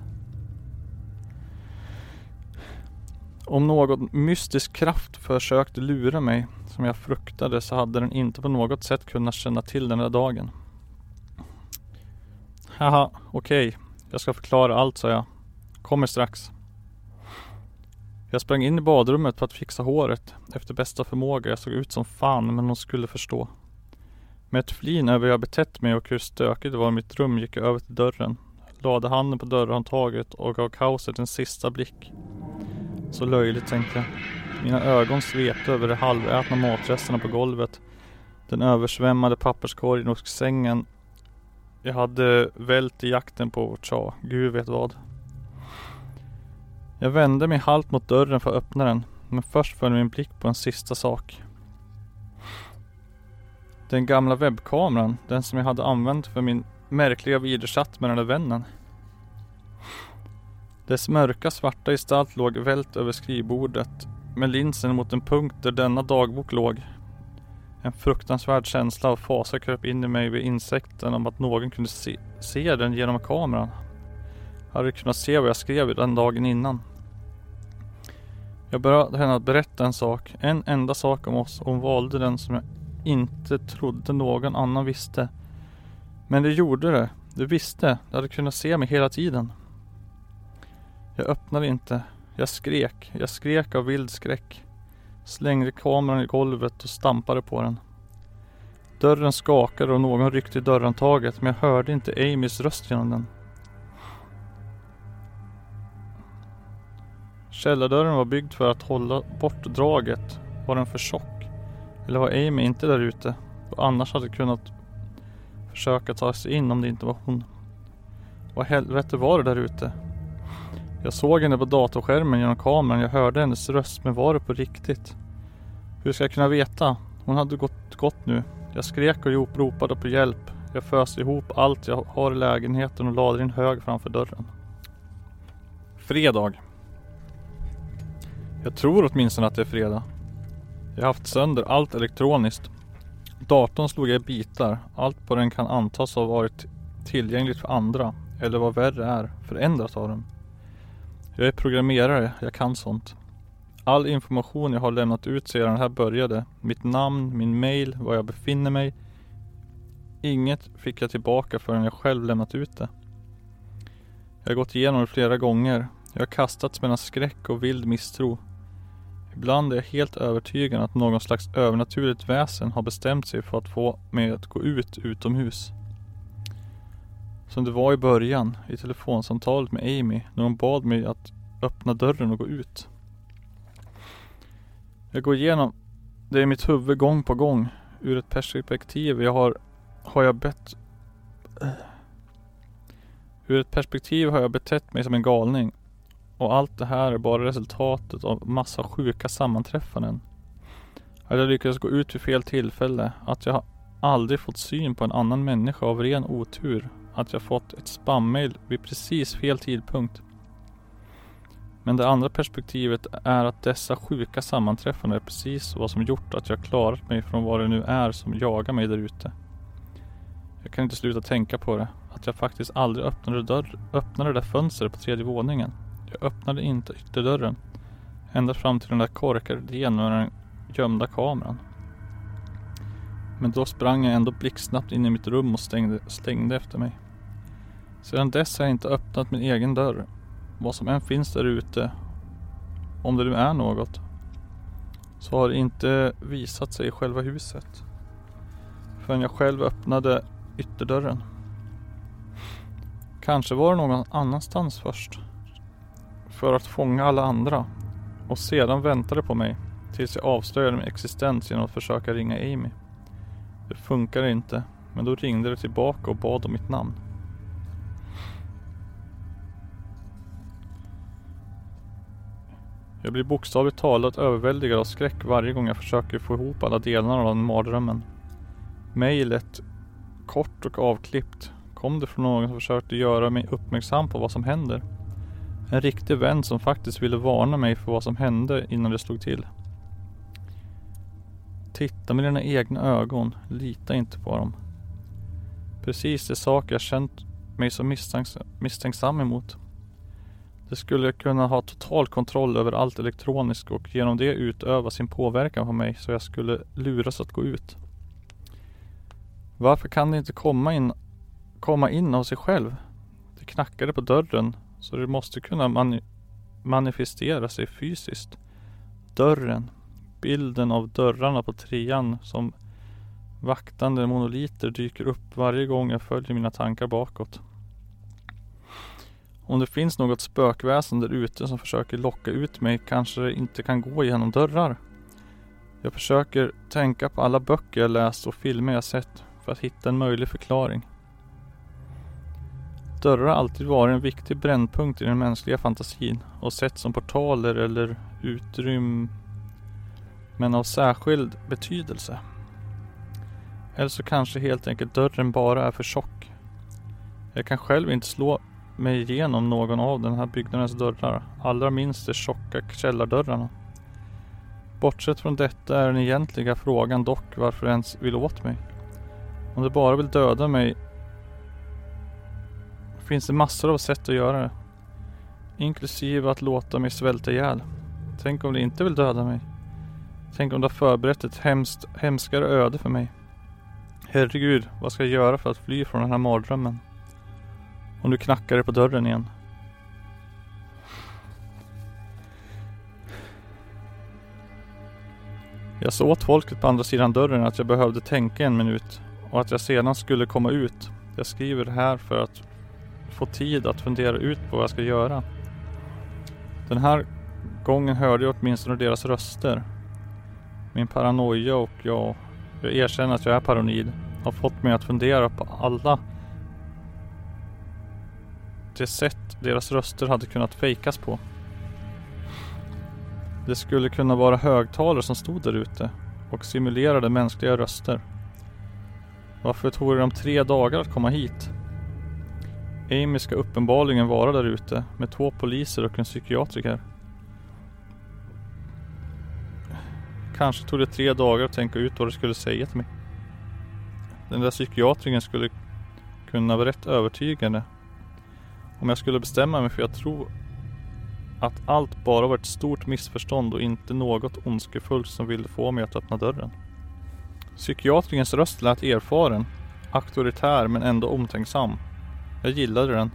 S2: Om någon mystisk kraft försökte lura mig, som jag fruktade, så hade den inte på något sätt kunnat känna till den där dagen. Haha, okej. Okay. Jag ska förklara allt, sa jag. Kommer strax. Jag sprang in i badrummet för att fixa håret efter bästa förmåga. Jag såg ut som fan, men hon skulle förstå. Med ett flin över hur jag betett mig och hur stökigt det var i mitt rum gick jag över till dörren. Lade handen på dörrhandtaget och gav kaoset en sista blick. Så löjligt tänkte jag. Mina ögon svepte över de halvätna matresterna på golvet. Den översvämmade papperskorgen och sängen. Jag hade vält i jakten på tja, gud vet vad. Jag vände mig halvt mot dörren för att öppna den. Men först föll min blick på en sista sak. Den gamla webbkameran, den som jag hade använt för min märkliga videochatt med den där vännen. Dess mörka svarta gestalt låg vält över skrivbordet med linsen mot en punkt där denna dagbok låg. En fruktansvärd känsla av fasa kröp in i mig vid insikten om att någon kunde se, se den genom kameran. Jag hade kunnat se vad jag skrev den dagen innan. Jag bad henne att berätta en sak, en enda sak om oss och hon valde den som jag inte trodde någon annan visste. Men det gjorde det. Du visste. Du hade kunnat se mig hela tiden. Jag öppnade inte. Jag skrek. Jag skrek av vild skräck. Slängde kameran i golvet och stampade på den. Dörren skakade och någon ryckte i dörrhandtaget men jag hörde inte Amys röst genom den. Källardörren var byggd för att hålla bort draget. Var den för tjock? Eller var Amy inte där ute? Och annars hade kunnat försöka ta sig in om det inte var hon. Vad helvete var det där ute? Jag såg henne på datorskärmen genom kameran. Jag hörde hennes röst. Men var det på riktigt? Hur ska jag kunna veta? Hon hade gått, gått nu. Jag skrek och ropade på hjälp. Jag föste ihop allt jag har i lägenheten och lade in hög framför dörren. Fredag. Jag tror åtminstone att det är fredag. Jag har haft sönder allt elektroniskt. Datorn slog jag i bitar. Allt på den kan antas ha varit tillgängligt för andra. Eller vad värre är, förändrat av dem. Jag är programmerare, jag kan sånt. All information jag har lämnat ut sedan det här började. Mitt namn, min mail, var jag befinner mig. Inget fick jag tillbaka förrän jag själv lämnat ut det. Jag har gått igenom det flera gånger. Jag har kastats mellan skräck och vild misstro. Ibland är jag helt övertygad att någon slags övernaturligt väsen har bestämt sig för att få mig att gå ut utomhus. Som det var i början, i telefonsamtalet med Amy, när hon bad mig att öppna dörren och gå ut. Jag går igenom det i mitt huvud gång på gång. Ur ett perspektiv jag har, har jag bett... Ur ett perspektiv har jag betett mig som en galning. Och allt det här är bara resultatet av massa sjuka sammanträffanden. Att jag lyckades gå ut vid fel tillfälle. Att jag aldrig fått syn på en annan människa av ren otur. Att jag fått ett spammail vid precis fel tidpunkt. Men det andra perspektivet är att dessa sjuka sammanträffanden är precis vad som gjort att jag klarat mig från vad det nu är som jagar mig där ute. Jag kan inte sluta tänka på det. Att jag faktiskt aldrig öppnade, dörr, öppnade det där fönstret på tredje våningen. Jag öppnade inte ytterdörren. Ända fram till den där korkade idén med den gömda kameran. Men då sprang jag ändå blixtsnabbt in i mitt rum och stängde, stängde efter mig. Sedan dess har jag inte öppnat min egen dörr. Vad som än finns där ute, om det nu är något, så har det inte visat sig i själva huset. Förrän jag själv öppnade ytterdörren. Kanske var det någon annanstans först. För att fånga alla andra. Och sedan väntade på mig tills jag avslöjade min existens genom att försöka ringa Amy. Det funkade inte, men då ringde det tillbaka och bad om mitt namn. Jag blir bokstavligt talat överväldigad av skräck varje gång jag försöker få ihop alla delarna av den mardrömmen. Mejlet, kort och avklippt, kom det från någon som försökte göra mig uppmärksam på vad som händer. En riktig vän som faktiskt ville varna mig för vad som hände innan det slog till. Titta med dina egna ögon, lita inte på dem. Precis de saker jag känt mig så misstänks misstänksam emot. De skulle kunna ha total kontroll över allt elektroniskt och genom det utöva sin påverkan på mig så jag skulle luras att gå ut. Varför kan det inte komma in, komma in av sig själv? Det knackade på dörren så det måste kunna mani manifestera sig fysiskt. Dörren. Bilden av dörrarna på trean som vaktande monoliter dyker upp varje gång jag följer mina tankar bakåt. Om det finns något spökväsen där ute som försöker locka ut mig kanske det inte kan gå genom dörrar. Jag försöker tänka på alla böcker jag läst och filmer jag sett för att hitta en möjlig förklaring. Dörrar har alltid varit en viktig brännpunkt i den mänskliga fantasin och sett som portaler eller utrymmen. men av särskild betydelse. Eller så kanske helt enkelt dörren bara är för tjock. Jag kan själv inte slå mig igenom någon av den här byggnadens dörrar. Allra minst de tjocka källardörrarna. Bortsett från detta är den egentliga frågan dock varför de ens vill åt mig. Om de bara vill döda mig finns det massor av sätt att göra det. Inklusive att låta mig svälta ihjäl. Tänk om de inte vill döda mig. Tänk om de har förberett ett hemskt, hemskare öde för mig. Herregud, vad ska jag göra för att fly från den här mardrömmen? Och nu knackar det på dörren igen. Jag sa åt folket på andra sidan dörren att jag behövde tänka en minut och att jag sedan skulle komma ut. Jag skriver det här för att få tid att fundera ut på vad jag ska göra. Den här gången hörde jag åtminstone deras röster. Min paranoia och jag, jag erkänner att jag är paranoid, har fått mig att fundera på alla det sätt deras röster hade kunnat fejkas på. Det skulle kunna vara högtalare som stod där ute och simulerade mänskliga röster. Varför tog det dem tre dagar att komma hit? Amy ska uppenbarligen vara där ute med två poliser och en psykiatriker. Kanske tog det tre dagar att tänka ut vad du skulle säga till mig. Den där psykiatrikern skulle kunna vara rätt övertygande om jag skulle bestämma mig för jag tror att allt bara var ett stort missförstånd och inte något ondskefullt som ville få mig att öppna dörren. Psykiatrikerns röst lät erfaren, auktoritär men ändå omtänksam. Jag gillade den.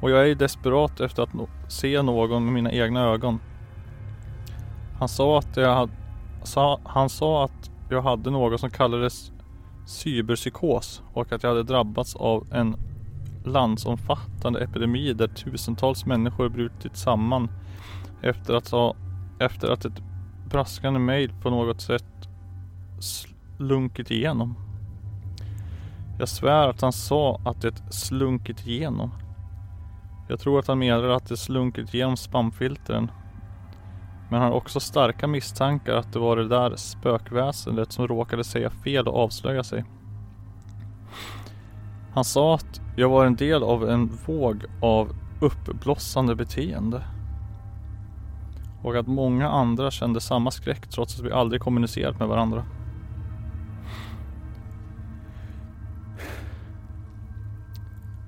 S2: Och jag är desperat efter att no se någon med mina egna ögon. Han sa att jag hade, sa, han sa att jag hade något som kallades cyberpsykos och att jag hade drabbats av en landsomfattande epidemi där tusentals människor brutit samman efter att, ha, efter att ett braskande mail på något sätt slunkit igenom. Jag svär att han sa att det slunkit igenom. Jag tror att han menar att det slunkit igenom spamfiltren. Men han har också starka misstankar att det var det där spökväsendet som råkade säga fel och avslöja sig. Han sa att jag var en del av en våg av uppblossande beteende. Och att många andra kände samma skräck trots att vi aldrig kommunicerat med varandra.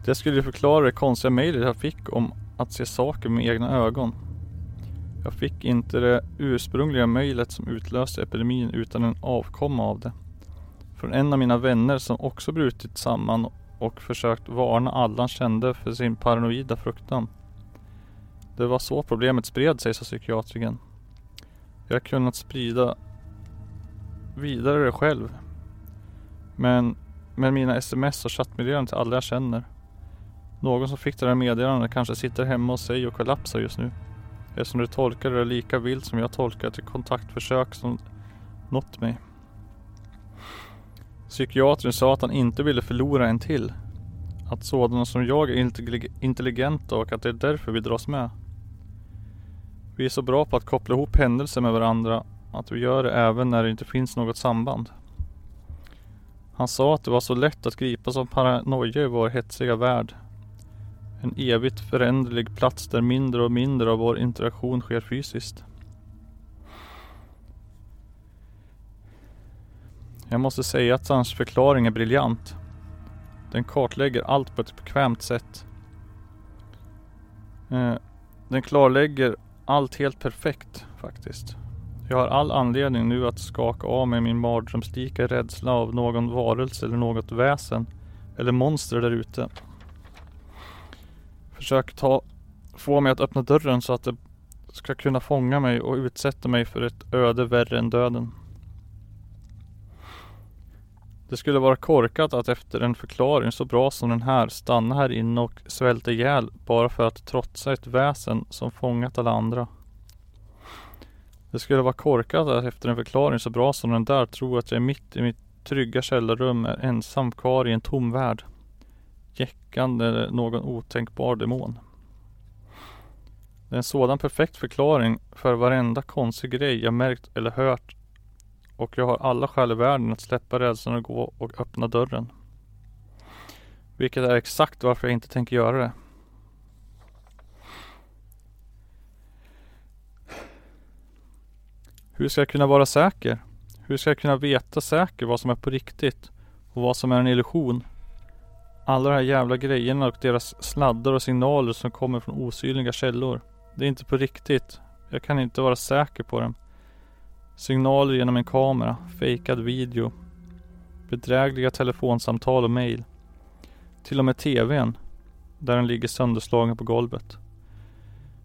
S2: Det skulle förklara det konstiga mejlet jag fick om att se saker med egna ögon. Jag fick inte det ursprungliga mejlet som utlöste epidemin utan en avkomma av det. Från en av mina vänner som också brutit samman och försökt varna alla han kände för sin paranoida fruktan. Det var så problemet spred sig, sa psykiatriken. Jag har kunnat sprida vidare det själv. Men med mina sms och chattmeddelanden till alla jag känner. Någon som fick det där meddelandet kanske sitter hemma hos sig och kollapsar just nu. Eftersom du tolkar det lika vilt som jag tolkar till kontaktförsök som nått mig. Psykiatern sa att han inte ville förlora en till. Att sådana som jag är intelligenta och att det är därför vi dras med. Vi är så bra på att koppla ihop händelser med varandra att vi gör det även när det inte finns något samband. Han sa att det var så lätt att gripas av paranoia i vår hetsiga värld. En evigt föränderlig plats där mindre och mindre av vår interaktion sker fysiskt. Jag måste säga att hans förklaring är briljant. Den kartlägger allt på ett bekvämt sätt. Eh, den klarlägger allt helt perfekt faktiskt. Jag har all anledning nu att skaka av mig min mardrömslika rädsla av någon varelse eller något väsen eller monster där ute. Försök ta, få mig att öppna dörren så att det ska kunna fånga mig och utsätta mig för ett öde värre än döden. Det skulle vara korkat att efter en förklaring så bra som den här stanna här inne och svälta ihjäl bara för att trotsa ett väsen som fångat alla andra. Det skulle vara korkat att efter en förklaring så bra som den där tro att jag mitt i mitt trygga källarrum är ensam kvar i en tom värld. Jäckande någon otänkbar demon. Det är en sådan perfekt förklaring för varenda konstig grej jag märkt eller hört och jag har alla skäl i världen att släppa rädslan och gå och öppna dörren. Vilket är exakt varför jag inte tänker göra det. Hur ska jag kunna vara säker? Hur ska jag kunna veta säkert vad som är på riktigt och vad som är en illusion? Alla de här jävla grejerna och deras sladdar och signaler som kommer från osynliga källor. Det är inte på riktigt. Jag kan inte vara säker på dem. Signaler genom en kamera, fejkad video, bedrägliga telefonsamtal och mail. Till och med TVn, där den ligger sönderslagen på golvet.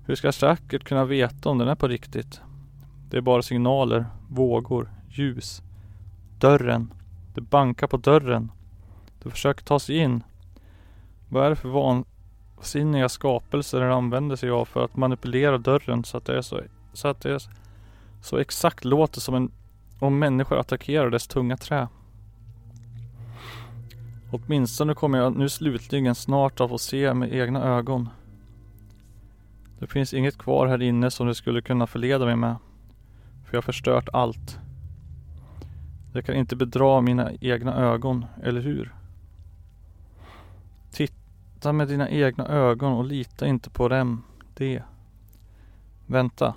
S2: Hur ska jag säkert kunna veta om den är på riktigt? Det är bara signaler, vågor, ljus. Dörren. Det bankar på dörren. Det försöker ta sig in. Vad är det för vansinniga skapelser den använder sig av för att manipulera dörren så att det är så, så att det är så exakt låter som en, om människor attackerar dess tunga trä. Åtminstone kommer jag nu slutligen snart att få se med egna ögon. Det finns inget kvar här inne som det skulle kunna förleda mig med. För jag har förstört allt. Jag kan inte bedra mina egna ögon, eller hur? Titta med dina egna ögon och lita inte på dem. Det. Vänta.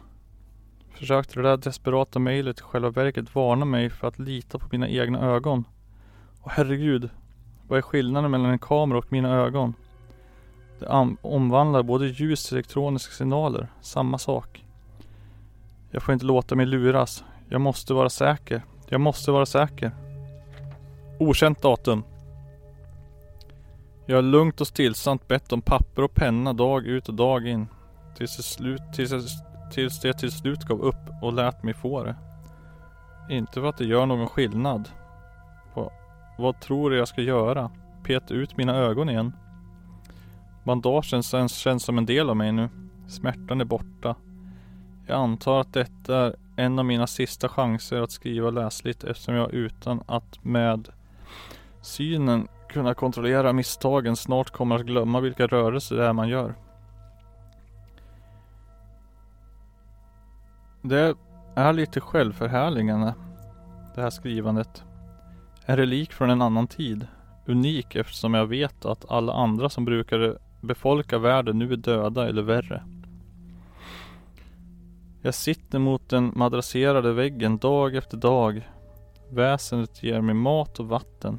S2: Försökte det där desperata mejlet i själva verket varna mig för att lita på mina egna ögon? Och herregud, vad är skillnaden mellan en kamera och mina ögon? Det omvandlar både ljus till elektroniska signaler, samma sak. Jag får inte låta mig luras. Jag måste vara säker. Jag måste vara säker. Okänt datum. Jag har lugnt och stillsamt bett om papper och penna dag ut och dag in. Tills det, slut, tills, tills det till slut gav upp och lät mig få det. Inte för att det gör någon skillnad. Vad, vad tror du jag ska göra? Peta ut mina ögon igen? Bandagen känns, känns som en del av mig nu. Smärtan är borta. Jag antar att detta är en av mina sista chanser att skriva läsligt eftersom jag utan att med synen kunna kontrollera misstagen snart kommer att glömma vilka rörelser det är man gör. Det är lite självförhärligande det här skrivandet. En relik från en annan tid. Unik eftersom jag vet att alla andra som brukade befolka världen nu är döda eller värre. Jag sitter mot den madrasserade väggen dag efter dag. Väsendet ger mig mat och vatten.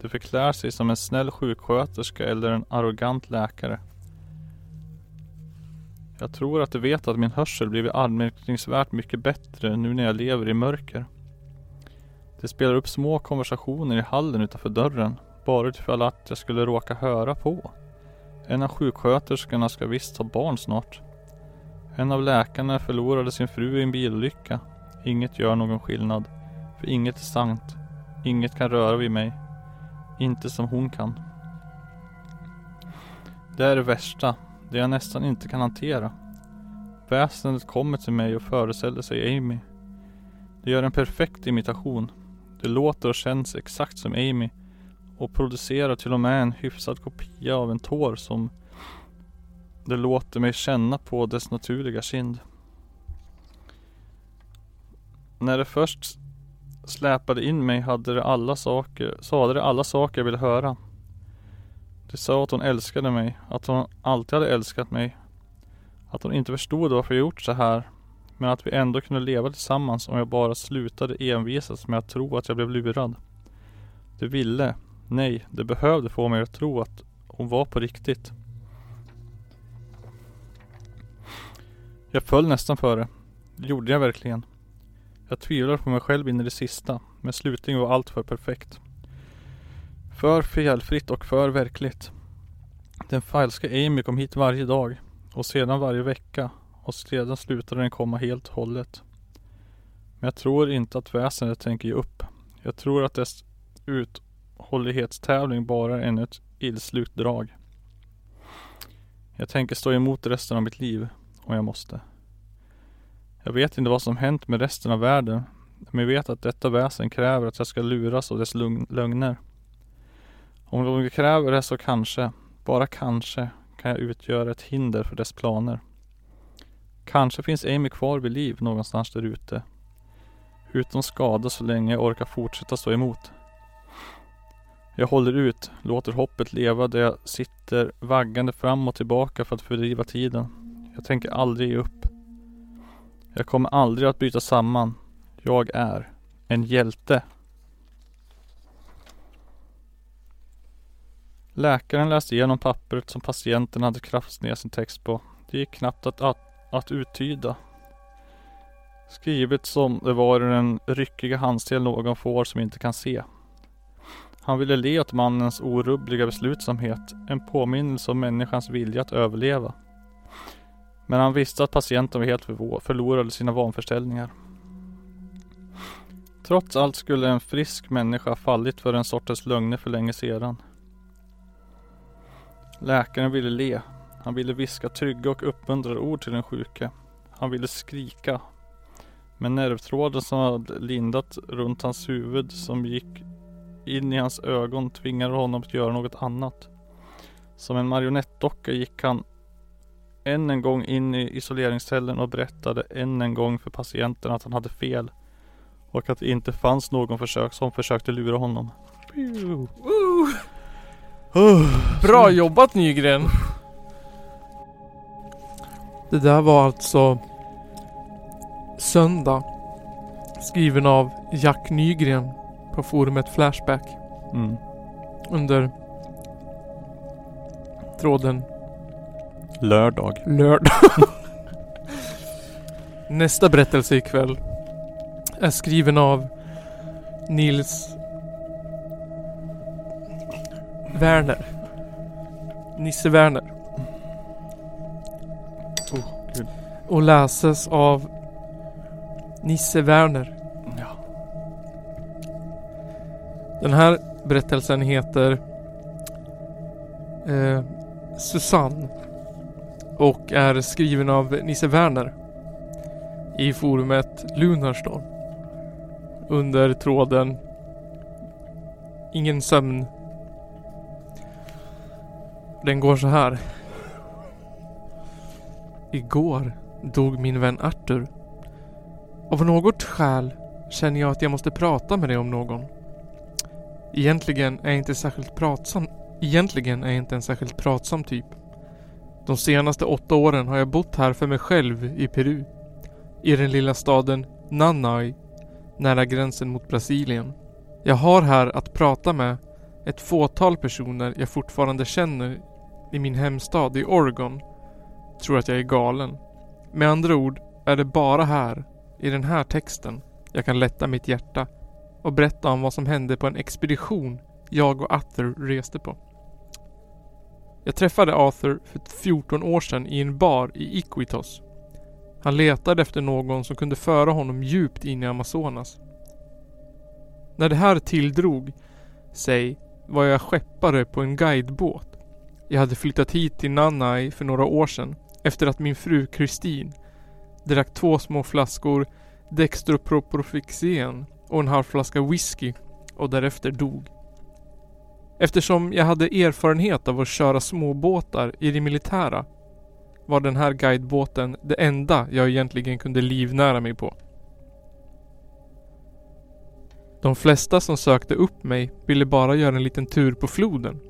S2: Det förklär sig som en snäll sjuksköterska eller en arrogant läkare. Jag tror att de vet att min hörsel blivit anmärkningsvärt mycket bättre nu när jag lever i mörker. Det spelar upp små konversationer i hallen utanför dörren. Bara utifall att jag skulle råka höra på. En av sjuksköterskorna ska visst ha barn snart. En av läkarna förlorade sin fru i en bilolycka. Inget gör någon skillnad. För inget är sant. Inget kan röra vid mig. Inte som hon kan. Det är det värsta. Det jag nästan inte kan hantera. Väsendet kommer till mig och föreställer sig Amy. Det gör en perfekt imitation. Det låter och känns exakt som Amy och producerar till och med en hyfsad kopia av en tår som det låter mig känna på dess naturliga kind. När det först släpade in mig hade det alla saker, sade det alla saker jag ville höra. De sa att hon älskade mig, att hon alltid hade älskat mig. Att hon inte förstod varför jag gjort så här. Men att vi ändå kunde leva tillsammans om jag bara slutade envisas med att tro att jag blev lurad. Du ville, nej, du behövde få mig att tro att hon var på riktigt. Jag föll nästan för det. Det gjorde jag verkligen. Jag tvivlade på mig själv in i det sista, men slutningen var allt för perfekt. För felfritt och för verkligt. Den falska Amy kom hit varje dag och sedan varje vecka och sedan slutade den komma helt och hållet. Men jag tror inte att väsendet tänker ge upp. Jag tror att dess uthållighetstävling bara är ännu ett illslukt drag. Jag tänker stå emot resten av mitt liv om jag måste. Jag vet inte vad som hänt med resten av världen. Men jag vet att detta väsen kräver att jag ska luras av dess lögner. Om de kräver det så kanske, bara kanske, kan jag utgöra ett hinder för dess planer. Kanske finns Amy kvar vid liv någonstans där ute. Utan skada så länge jag orkar fortsätta stå emot. Jag håller ut, låter hoppet leva där jag sitter vaggande fram och tillbaka för att fördriva tiden. Jag tänker aldrig ge upp. Jag kommer aldrig att bryta samman. Jag är en hjälte. Läkaren läste igenom pappret som patienten hade krafsat ner sin text på. Det gick knappt att, att, att uttyda. Skrivet som det var i den ryckiga handstil någon får som inte kan se. Han ville le åt mannens orubbliga beslutsamhet. En påminnelse om människans vilja att överleva. Men han visste att patienten var helt förlorade sina vanförställningar. Trots allt skulle en frisk människa fallit för en sortens lögner för länge sedan. Läkaren ville le. Han ville viska trygga och uppmuntrande ord till den sjuke. Han ville skrika. Men nervtråden som hade lindat runt hans huvud som gick in i hans ögon tvingade honom att göra något annat. Som en marionettdocka gick han än en gång in i isoleringscellen och berättade än en gång för patienten att han hade fel. Och att det inte fanns någon försök som försökte lura honom.
S1: Bra jobbat Nygren! Det där var alltså Söndag. Skriven av Jack Nygren på forumet Flashback.
S2: Mm.
S1: Under tråden
S2: Lördag.
S1: lördag. Nästa berättelse ikväll är skriven av Nils Werner. Nisse Werner.
S2: Oh, gud.
S1: Och läses av Nisse Werner.
S2: Ja.
S1: Den här berättelsen heter eh, Susanne och är skriven av Nisse Werner. i forumet Lunarstorm. Under tråden Ingen sömn. Den går så här. Igår dog min vän Arthur. Av något skäl känner jag att jag måste prata med dig om någon. Egentligen är jag inte särskilt pratsam. Egentligen är jag inte en särskilt pratsam typ. De senaste åtta åren har jag bott här för mig själv i Peru. I den lilla staden Nanay, nära gränsen mot Brasilien. Jag har här att prata med ett fåtal personer jag fortfarande känner i min hemstad i Oregon. Tror att jag är galen. Med andra ord är det bara här, i den här texten, jag kan lätta mitt hjärta och berätta om vad som hände på en expedition jag och Arthur reste på. Jag träffade Arthur för 14 år sedan i en bar i Iquitos. Han letade efter någon som kunde föra honom djupt in i Amazonas. När det här tilldrog sig var jag skeppare på en guidebåt. Jag hade flyttat hit till Nanai för några år sedan efter att min fru Kristin drack två små flaskor Dextroproprofixen och en halv flaska whisky och därefter dog. Eftersom jag hade erfarenhet av att köra småbåtar i det militära var den här guidebåten det enda jag egentligen kunde livnära mig på. De flesta som sökte upp mig ville bara göra en liten tur på floden.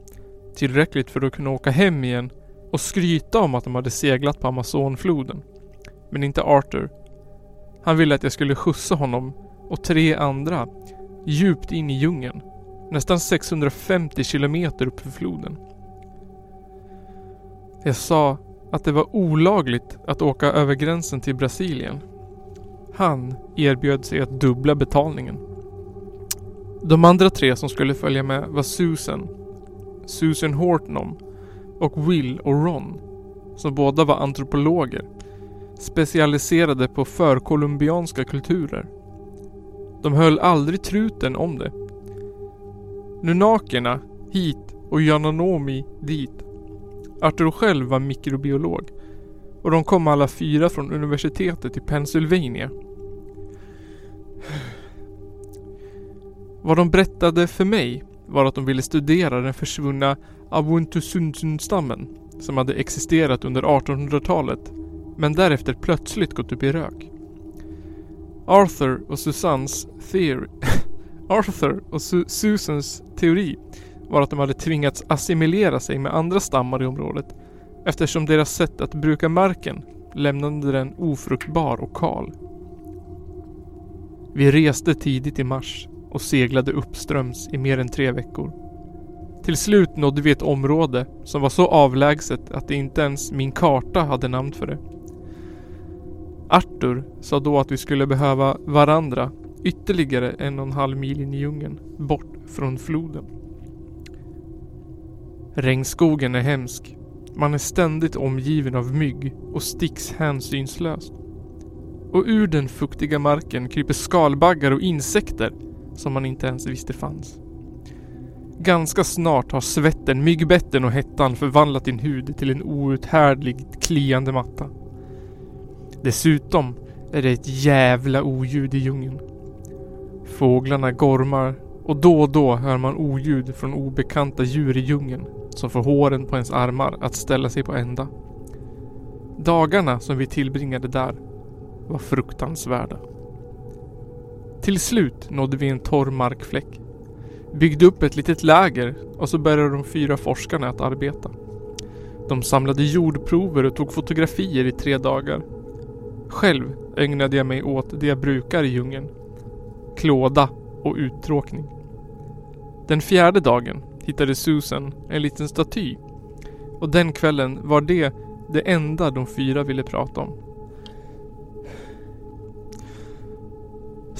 S1: Tillräckligt för att kunna åka hem igen och skryta om att de hade seglat på Amazonfloden. Men inte Arthur. Han ville att jag skulle skjutsa honom och tre andra djupt in i djungeln. Nästan 650 kilometer upp för floden. Jag sa att det var olagligt att åka över gränsen till Brasilien. Han erbjöd sig att dubbla betalningen. De andra tre som skulle följa med var Susan, Susan Hortnom och Will och Ron, som båda var antropologer, specialiserade på förkolumbianska kulturer. De höll aldrig truten om det. Nunakerna hit och Jananomi dit. Arthur själv var mikrobiolog och de kom alla fyra från universitetet i Pennsylvania. Vad de berättade för mig var att de ville studera den försvunna Awuntusunsun-stammen som hade existerat under 1800-talet men därefter plötsligt gått upp i rök. Arthur och Susans theory Arthur och Su Susans teori var att de hade tvingats assimilera sig med andra stammar i området eftersom deras sätt att bruka marken lämnade den ofruktbar och kal. Vi reste tidigt i mars och seglade uppströms i mer än tre veckor. Till slut nådde vi ett område som var så avlägset att det inte ens min karta hade namn för det. Arthur sa då att vi skulle behöva varandra ytterligare en och en halv mil in i djungeln, bort från floden. Regnskogen är hemsk. Man är ständigt omgiven av mygg och sticks hänsynslöst. Och ur den fuktiga marken kryper skalbaggar och insekter som man inte ens visste fanns. Ganska snart har svetten, myggbetten och hettan förvandlat din hud till en outhärdlig kliande matta. Dessutom är det ett jävla oljud i djungeln. Fåglarna gormar och då och då hör man oljud från obekanta djur i djungeln som får håren på ens armar att ställa sig på ända. Dagarna som vi tillbringade där var fruktansvärda. Till slut nådde vi en torr markfläck. Byggde upp ett litet läger och så började de fyra forskarna att arbeta. De samlade jordprover och tog fotografier i tre dagar. Själv ägnade jag mig åt det jag brukar i djungeln. Klåda och uttråkning. Den fjärde dagen hittade Susan en liten staty. Och den kvällen var det det enda de fyra ville prata om.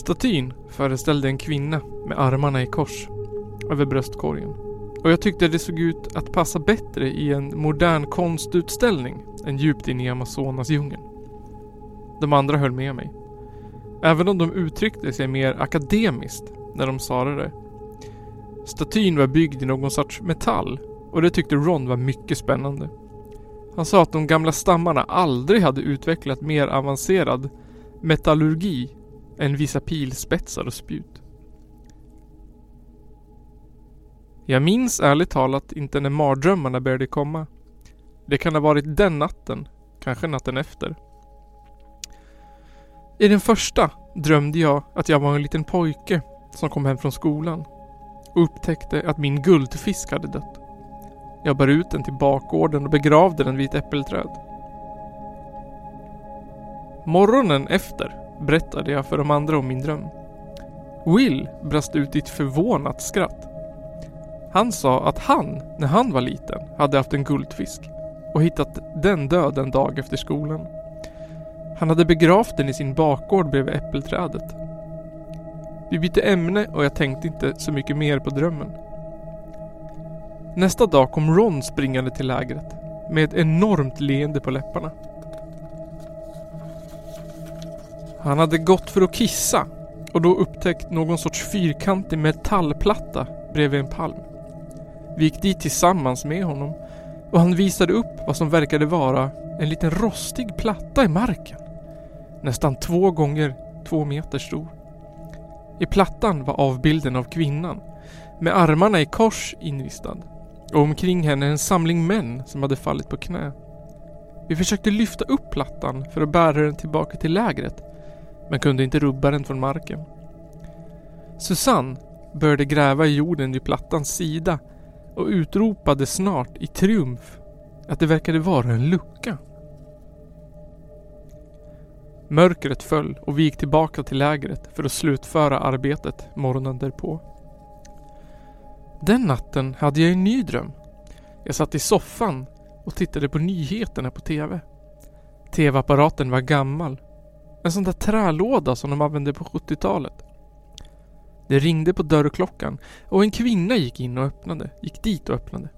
S1: Statyn föreställde en kvinna med armarna i kors över bröstkorgen. Och jag tyckte det såg ut att passa bättre i en modern konstutställning än djupt inne i Amazonas djungeln. De andra höll med mig. Även om de uttryckte sig mer akademiskt när de sa det. Statyn var byggd i någon sorts metall och det tyckte Ron var mycket spännande. Han sa att de gamla stammarna aldrig hade utvecklat mer avancerad metallurgi än vissa pilspetsar och spjut. Jag minns ärligt talat inte när mardrömmarna började komma. Det kan ha varit den natten, kanske natten efter. I den första drömde jag att jag var en liten pojke som kom hem från skolan och upptäckte att min guldfisk hade dött. Jag bar ut den till bakgården och begravde den vid ett äppelträd. Morgonen efter berättade jag för de andra om min dröm. Will brast ut i ett förvånat skratt. Han sa att han, när han var liten, hade haft en guldfisk och hittat den död en dag efter skolan. Han hade begravt den i sin bakgård bredvid äppelträdet. Vi bytte ämne och jag tänkte inte så mycket mer på drömmen. Nästa dag kom Ron springande till lägret med ett enormt leende på läpparna. Han hade gått för att kissa och då upptäckt någon sorts fyrkantig metallplatta bredvid en palm. Vi gick dit tillsammans med honom och han visade upp vad som verkade vara en liten rostig platta i marken. Nästan två gånger två meter stor. I plattan var avbilden av kvinnan med armarna i kors inristad och omkring henne en samling män som hade fallit på knä. Vi försökte lyfta upp plattan för att bära den tillbaka till lägret men kunde inte rubba den från marken. Susanne började gräva i jorden vid plattans sida och utropade snart i triumf att det verkade vara en lucka. Mörkret föll och vi gick tillbaka till lägret för att slutföra arbetet morgonen därpå. Den natten hade jag en ny dröm. Jag satt i soffan och tittade på nyheterna på TV. TV-apparaten var gammal. En sån där trälåda som de använde på 70-talet. Det ringde på dörrklockan och en kvinna gick in och öppnade, gick dit och öppnade.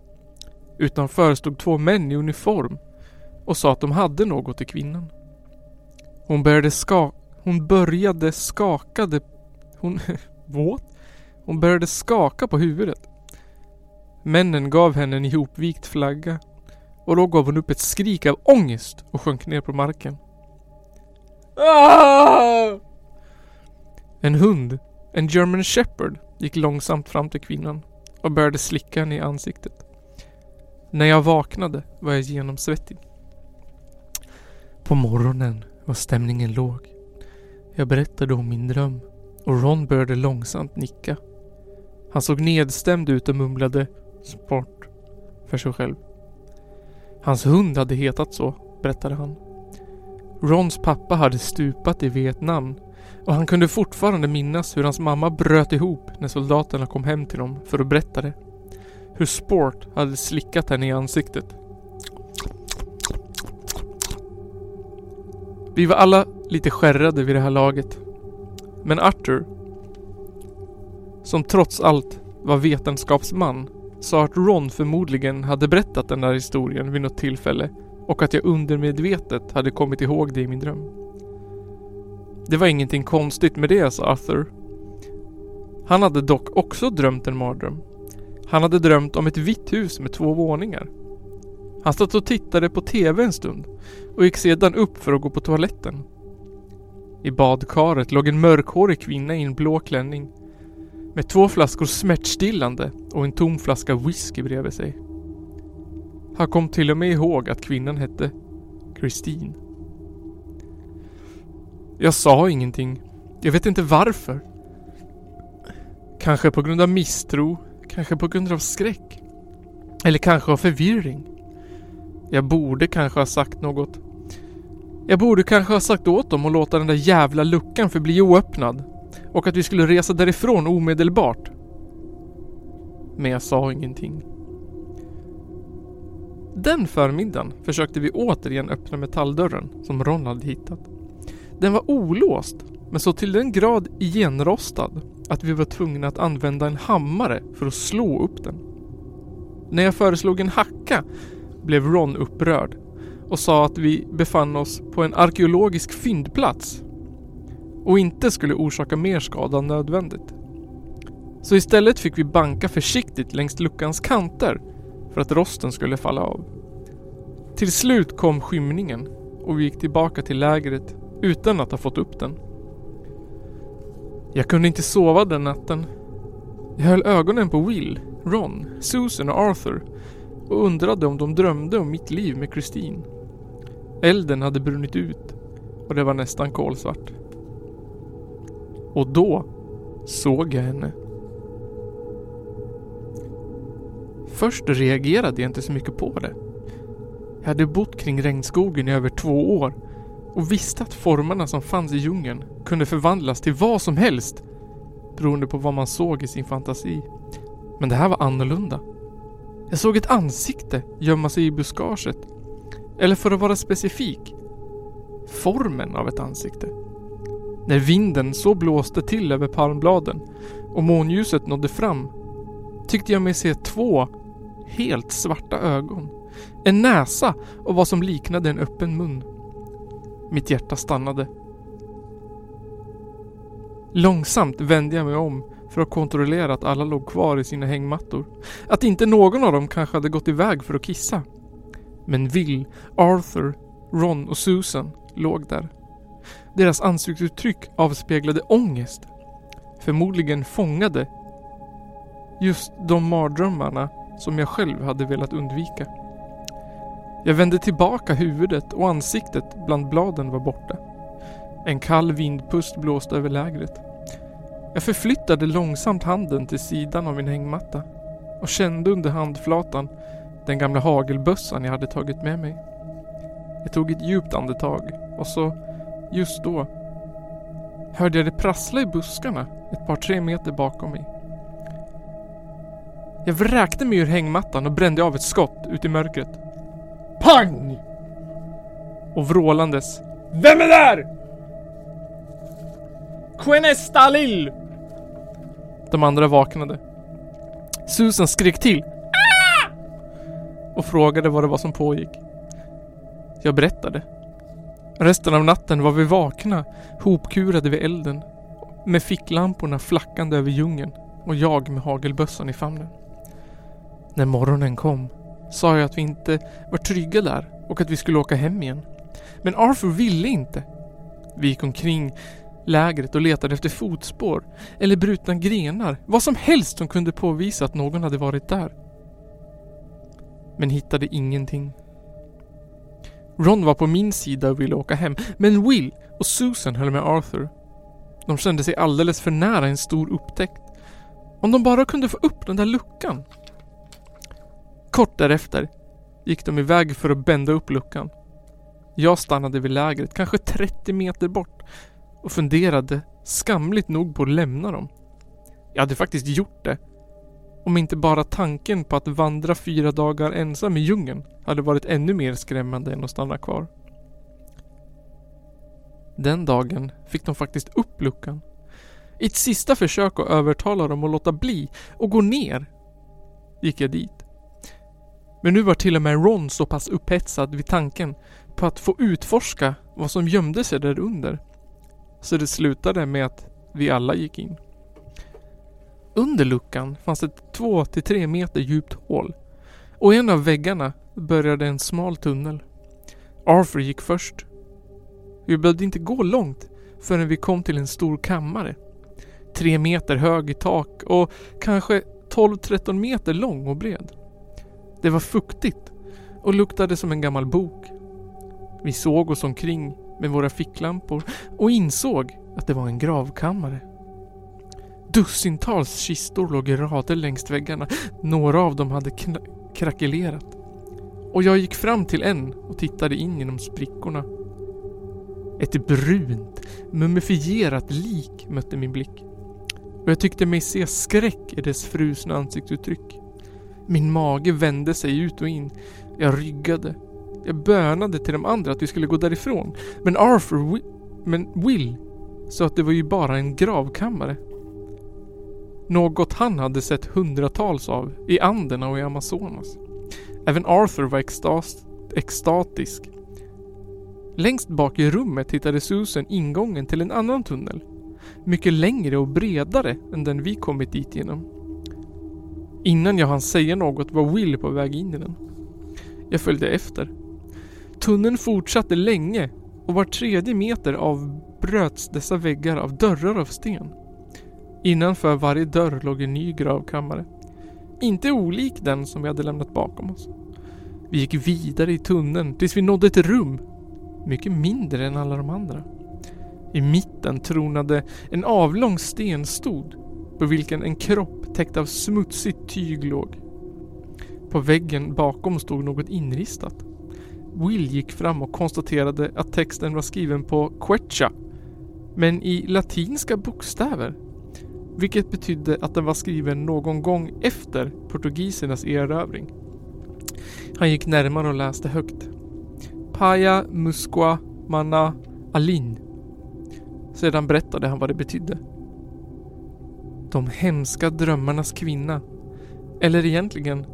S1: Utanför stod två män i uniform och sa att de hade något till kvinnan. Hon började skaka... Hon började skakade... Hon... What? Hon började skaka på huvudet. Männen gav henne en ihopvikt flagga och då gav hon upp ett skrik av ångest och sjönk ner på marken. Ah! En hund, en German Shepherd, gick långsamt fram till kvinnan och började slicka henne i ansiktet. När jag vaknade var jag genomsvettig. På morgonen var stämningen låg. Jag berättade om min dröm och Ron började långsamt nicka. Han såg nedstämd ut och mumlade sport för sig själv. Hans hund hade hetat så, berättade han. Rons pappa hade stupat i Vietnam och han kunde fortfarande minnas hur hans mamma bröt ihop när soldaterna kom hem till dem för att berätta det. Hur Sport hade slickat henne i ansiktet. Vi var alla lite skärrade vid det här laget. Men Arthur, som trots allt var vetenskapsman, sa att Ron förmodligen hade berättat den där historien vid något tillfälle och att jag undermedvetet hade kommit ihåg det i min dröm. Det var ingenting konstigt med det, sa Arthur. Han hade dock också drömt en mardröm. Han hade drömt om ett vitt hus med två våningar. Han satt och tittade på TV en stund och gick sedan upp för att gå på toaletten. I badkaret låg en mörkhårig kvinna i en blå klänning med två flaskor smärtstillande och en tom flaska whisky bredvid sig. Han kom till och med ihåg att kvinnan hette Christine. Jag sa ingenting. Jag vet inte varför. Kanske på grund av misstro, kanske på grund av skräck. Eller kanske av förvirring. Jag borde kanske ha sagt något. Jag borde kanske ha sagt åt dem att låta den där jävla luckan förbli oöppnad. Och att vi skulle resa därifrån omedelbart. Men jag sa ingenting. Den förmiddagen försökte vi återigen öppna metalldörren som Ron hade hittat. Den var olåst, men så till den grad igenrostad att vi var tvungna att använda en hammare för att slå upp den. När jag föreslog en hacka blev Ron upprörd och sa att vi befann oss på en arkeologisk fyndplats och inte skulle orsaka mer skada än nödvändigt. Så istället fick vi banka försiktigt längs luckans kanter för att rosten skulle falla av. Till slut kom skymningen och vi gick tillbaka till lägret utan att ha fått upp den. Jag kunde inte sova den natten. Jag höll ögonen på Will, Ron, Susan och Arthur och undrade om de drömde om mitt liv med Christine. Elden hade brunnit ut och det var nästan kolsvart. Och då såg jag henne. Först reagerade jag inte så mycket på det. Jag hade bott kring regnskogen i över två år och visste att formerna som fanns i djungeln kunde förvandlas till vad som helst beroende på vad man såg i sin fantasi. Men det här var annorlunda. Jag såg ett ansikte gömma sig i buskaget. Eller för att vara specifik, formen av ett ansikte. När vinden så blåste till över palmbladen och månljuset nådde fram tyckte jag mig se två helt svarta ögon. En näsa och vad som liknade en öppen mun. Mitt hjärta stannade. Långsamt vände jag mig om för att kontrollera att alla låg kvar i sina hängmattor. Att inte någon av dem kanske hade gått iväg för att kissa. Men Will, Arthur, Ron och Susan låg där. Deras ansiktsuttryck avspeglade ångest. Förmodligen fångade just de mardrömmarna som jag själv hade velat undvika. Jag vände tillbaka huvudet och ansiktet bland bladen var borta. En kall vindpust blåste över lägret. Jag förflyttade långsamt handen till sidan av min hängmatta och kände under handflatan den gamla hagelbössan jag hade tagit med mig. Jag tog ett djupt andetag och så, just då, hörde jag det prassla i buskarna ett par tre meter bakom mig. Jag vräkte mig ur hängmattan och brände av ett skott ut i mörkret. Pang! Och vrålandes. Vem är där? Quenesta Lill! De andra vaknade. Susan skrek till. Ah! Och frågade vad det var som pågick. Jag berättade. Resten av natten var vi vakna, hopkurade vid elden. Med ficklamporna flackande över djungeln och jag med hagelbössan i famnen. När morgonen kom sa jag att vi inte var trygga där och att vi skulle åka hem igen. Men Arthur ville inte. Vi gick omkring lägret och letade efter fotspår eller brutna grenar, vad som helst som kunde påvisa att någon hade varit där. Men hittade ingenting. Ron var på min sida och ville åka hem, men Will och Susan höll med Arthur. De kände sig alldeles för nära en stor upptäckt. Om de bara kunde få upp den där luckan. Kort därefter gick de iväg för att bända upp luckan. Jag stannade vid lägret, kanske 30 meter bort och funderade skamligt nog på att lämna dem. Jag hade faktiskt gjort det. Om inte bara tanken på att vandra fyra dagar ensam i djungeln hade varit ännu mer skrämmande än att stanna kvar. Den dagen fick de faktiskt upp luckan. I ett sista försök att övertala dem att låta bli och gå ner gick jag dit. Men nu var till och med Ron så pass upphetsad vid tanken på att få utforska vad som gömde sig där under. Så det slutade med att vi alla gick in. Under luckan fanns ett 2-3 meter djupt hål och i en av väggarna började en smal tunnel. Arthur gick först. Vi behövde inte gå långt förrän vi kom till en stor kammare. Tre meter hög i tak och kanske 12-13 meter lång och bred. Det var fuktigt och luktade som en gammal bok. Vi såg oss omkring med våra ficklampor och insåg att det var en gravkammare. Dussintals kistor låg i rader längs väggarna. Några av dem hade krackelerat. Och jag gick fram till en och tittade in genom sprickorna. Ett brunt, mumifierat lik mötte min blick. Och jag tyckte mig se skräck i dess frusna ansiktsuttryck. Min mage vände sig ut och in. Jag ryggade. Jag bönade till de andra att vi skulle gå därifrån. Men Arthur, Wi men Will, sa att det var ju bara en gravkammare. Något han hade sett hundratals av i Anderna och i Amazonas. Även Arthur var extas extatisk. Längst bak i rummet hittade Susan ingången till en annan tunnel. Mycket längre och bredare än den vi kommit dit genom. Innan jag hann säga något var Will på väg in i den. Jag följde efter. Tunneln fortsatte länge och var tredje meter avbröts dessa väggar av dörrar av sten. Innanför varje dörr låg en ny gravkammare. Inte olik den som vi hade lämnat bakom oss. Vi gick vidare i tunneln tills vi nådde ett rum. Mycket mindre än alla de andra. I mitten tronade en avlång stenstod på vilken en kropp täckt av smutsigt tyg låg. På väggen bakom stod något inristat. Will gick fram och konstaterade att texten var skriven på quechua men i latinska bokstäver. Vilket betydde att den var skriven någon gång efter portugisernas erövring. Han gick närmare och läste högt. Paya Musqua Mana Alin. Sedan berättade han vad det betydde. De hemska drömmarnas kvinna. Eller egentligen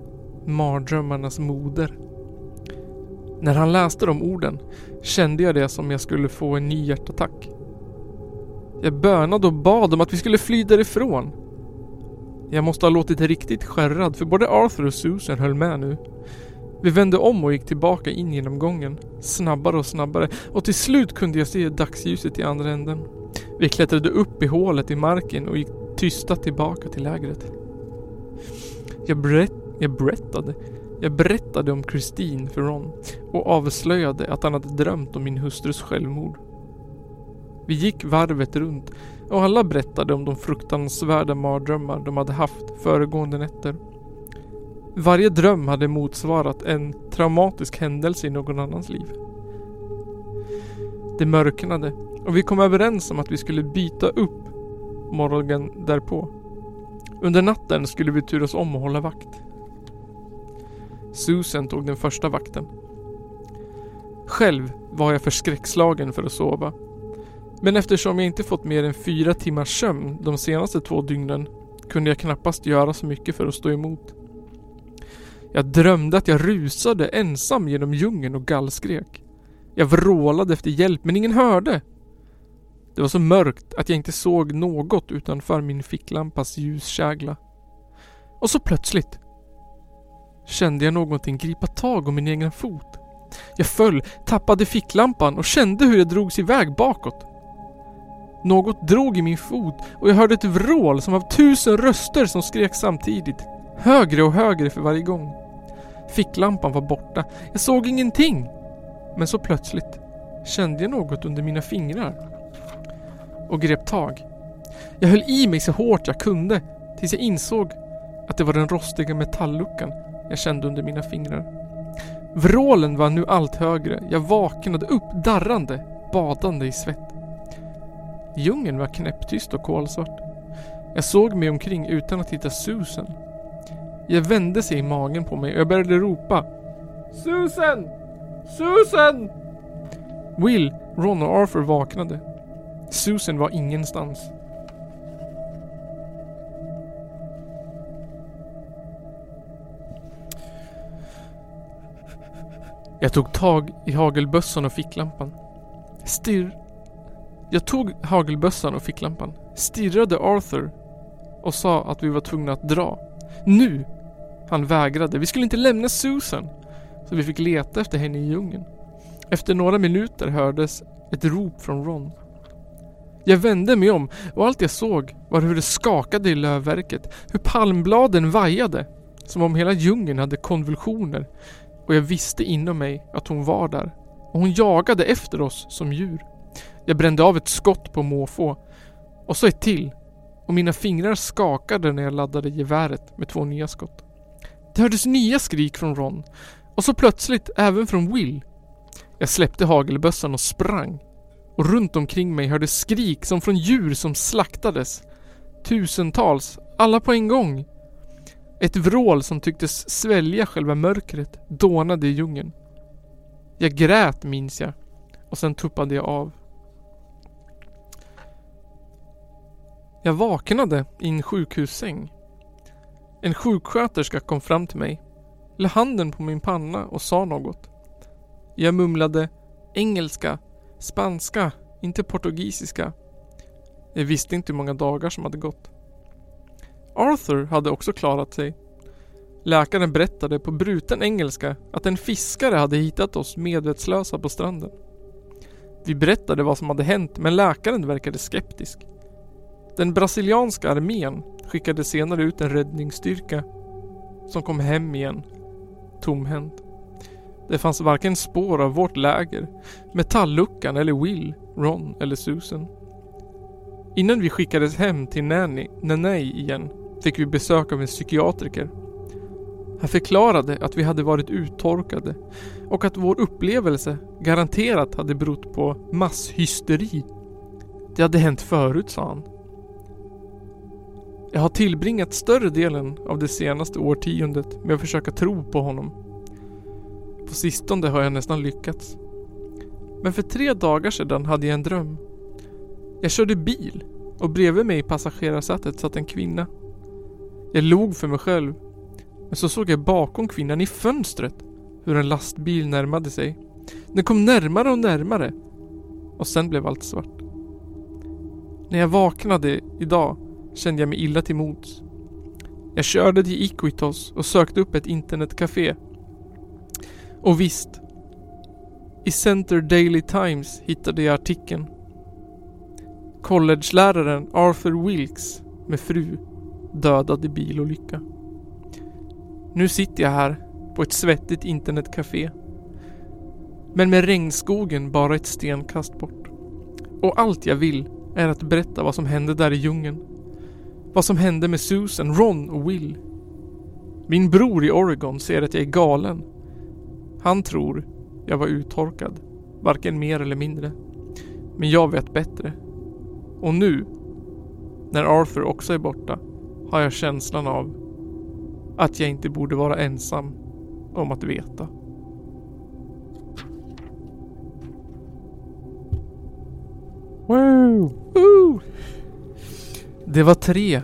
S1: mardrömmarnas moder. När han läste de orden kände jag det som jag skulle få en ny hjärtattack. Jag bönade och bad om att vi skulle fly därifrån. Jag måste ha låtit riktigt skärrad för både Arthur och Susan höll med nu. Vi vände om och gick tillbaka in genom gången. Snabbare och snabbare och till slut kunde jag se dagsljuset i andra änden. Vi klättrade upp i hålet i marken och gick tysta tillbaka till lägret. Jag, berätt, jag berättade jag berättade om Christine för Ron och avslöjade att han hade drömt om min hustrus självmord. Vi gick varvet runt och alla berättade om de fruktansvärda mardrömmar de hade haft föregående nätter. Varje dröm hade motsvarat en traumatisk händelse i någon annans liv. Det mörknade och vi kom överens om att vi skulle byta upp morgonen därpå. Under natten skulle vi turas om och hålla vakt. Susan tog den första vakten. Själv var jag för skräckslagen för att sova. Men eftersom jag inte fått mer än fyra timmars sömn de senaste två dygnen kunde jag knappast göra så mycket för att stå emot. Jag drömde att jag rusade ensam genom djungeln och gallskrek. Jag vrålade efter hjälp men ingen hörde. Det var så mörkt att jag inte såg något utanför min ficklampas ljuskägla. Och så plötsligt kände jag någonting gripa tag om min egen fot. Jag föll, tappade ficklampan och kände hur jag drogs iväg bakåt. Något drog i min fot och jag hörde ett vrål som av tusen röster som skrek samtidigt. Högre och högre för varje gång. Ficklampan var borta. Jag såg ingenting. Men så plötsligt kände jag något under mina fingrar. Och grep tag. Jag höll i mig så hårt jag kunde tills jag insåg att det var den rostiga metallluckan jag kände under mina fingrar. Vrålen var nu allt högre. Jag vaknade upp darrande, badande i svett. Djungeln var knäpptyst och kolsvart. Jag såg mig omkring utan att hitta Susan. Jag vände sig i magen på mig och jag började ropa. Susan! Susan! Will, Ron och Arthur vaknade. Susan var ingenstans. Jag tog tag i hagelbössan och ficklampan. Stirr... Jag tog hagelbössan och ficklampan, stirrade Arthur och sa att vi var tvungna att dra. Nu! Han vägrade. Vi skulle inte lämna Susan. Så vi fick leta efter henne i djungeln. Efter några minuter hördes ett rop från Ron. Jag vände mig om och allt jag såg var hur det skakade i lövverket. Hur palmbladen vajade. Som om hela djungeln hade konvulsioner. Och jag visste inom mig att hon var där. Och hon jagade efter oss som djur. Jag brände av ett skott på måfå. Och så ett till. Och mina fingrar skakade när jag laddade geväret med två nya skott. Det hördes nya skrik från Ron. Och så plötsligt även från Will. Jag släppte hagelbössan och sprang. Och runt omkring mig hördes skrik som från djur som slaktades. Tusentals, alla på en gång. Ett vrål som tycktes svälja själva mörkret dånade i djungeln. Jag grät minns jag. Och sen tuppade jag av. Jag vaknade i en sjukhussäng. En sjuksköterska kom fram till mig, la handen på min panna och sa något. Jag mumlade engelska, spanska, inte portugisiska. Jag visste inte hur många dagar som hade gått. Arthur hade också klarat sig. Läkaren berättade på bruten engelska att en fiskare hade hittat oss medvetslösa på stranden. Vi berättade vad som hade hänt men läkaren verkade skeptisk. Den brasilianska armén skickade senare ut en räddningsstyrka som kom hem igen tomhänt. Det fanns varken spår av vårt läger, metallluckan eller Will, Ron eller Susan. Innan vi skickades hem till Nanny, Nanay igen fick vi besök av en psykiatriker. Han förklarade att vi hade varit uttorkade och att vår upplevelse garanterat hade berott på masshysteri. Det hade hänt förut, sa han. Jag har tillbringat större delen av det senaste årtiondet med att försöka tro på honom. På sistone har jag nästan lyckats. Men för tre dagar sedan hade jag en dröm. Jag körde bil och bredvid mig i passagerarsätet satt en kvinna. Jag log för mig själv. Men så såg jag bakom kvinnan i fönstret hur en lastbil närmade sig. Den kom närmare och närmare. Och sen blev allt svart. När jag vaknade idag kände jag mig illa till mods. Jag körde till Iquitos och sökte upp ett internetcafé. Och visst. I Center Daily Times hittade jag artikeln. Collegeläraren Arthur Wilkes med fru dödad i bilolycka. Nu sitter jag här på ett svettigt internetcafé. Men med regnskogen bara ett stenkast bort. Och allt jag vill är att berätta vad som hände där i djungeln. Vad som hände med Susan, Ron och Will. Min bror i Oregon ser att jag är galen. Han tror jag var uttorkad. Varken mer eller mindre. Men jag vet bättre. Och nu, när Arthur också är borta, har jag känslan av att jag inte borde vara ensam om att veta.
S2: Wow!
S1: Woo! Det var tre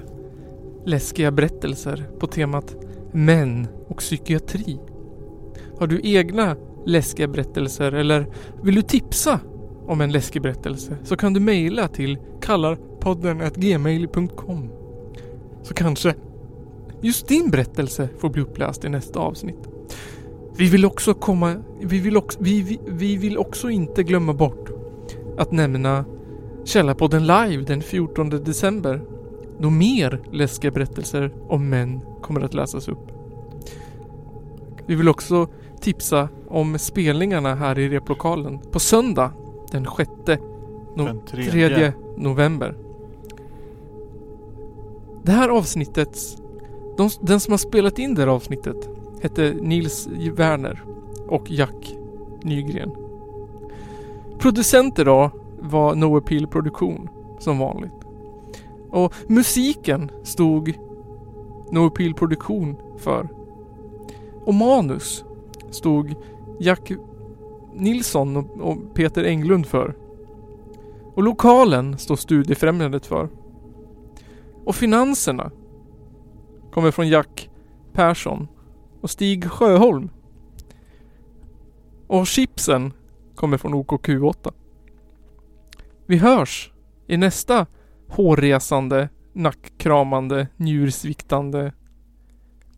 S1: läskiga berättelser på temat män och psykiatri. Har du egna läskiga berättelser eller vill du tipsa om en läskig berättelse så kan du mejla till kallarpodden gmail.com Så kanske just din berättelse får bli uppläst i nästa avsnitt. Vi vill också komma, vi vill också, vi, vi, vi vill också inte glömma bort att nämna Källarpodden live den 14 december. Då mer läskiga berättelser om män kommer att läsas upp. Vi vill också tipsa om spelningarna här i replokalen på söndag den 6 no
S2: Den tredje.
S1: 3 november. Det här avsnittet, de, den som har spelat in det här avsnittet hette Nils Werner och Jack Nygren. Producenter då var No Appeal Produktion som vanligt. Och musiken stod No Appeal Produktion för. Och manus stod Jack Nilsson och, och Peter Englund för. Och lokalen står Studiefrämjandet för. Och finanserna kommer från Jack Persson och Stig Sjöholm. Och chipsen kommer från OKQ8. Vi hörs i nästa hårresande, nackkramande, njursviktande,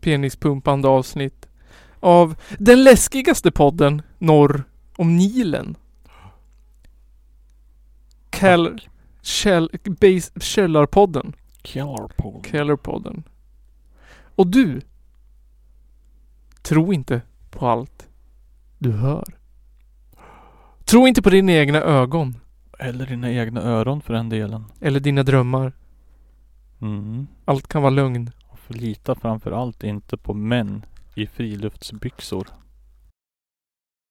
S1: penispumpande avsnitt av den läskigaste podden norr om Nilen. Cal... Käll... Base... Källarpodden.
S2: Killarpodden.
S1: Kellerpodden. Och du. Tro inte på allt du hör. Tro inte på dina egna ögon.
S2: Eller dina egna öron för den delen.
S1: Eller dina drömmar.
S2: Mm.
S1: Allt kan vara lögn.
S2: Förlita framför allt inte på män i friluftsbyxor.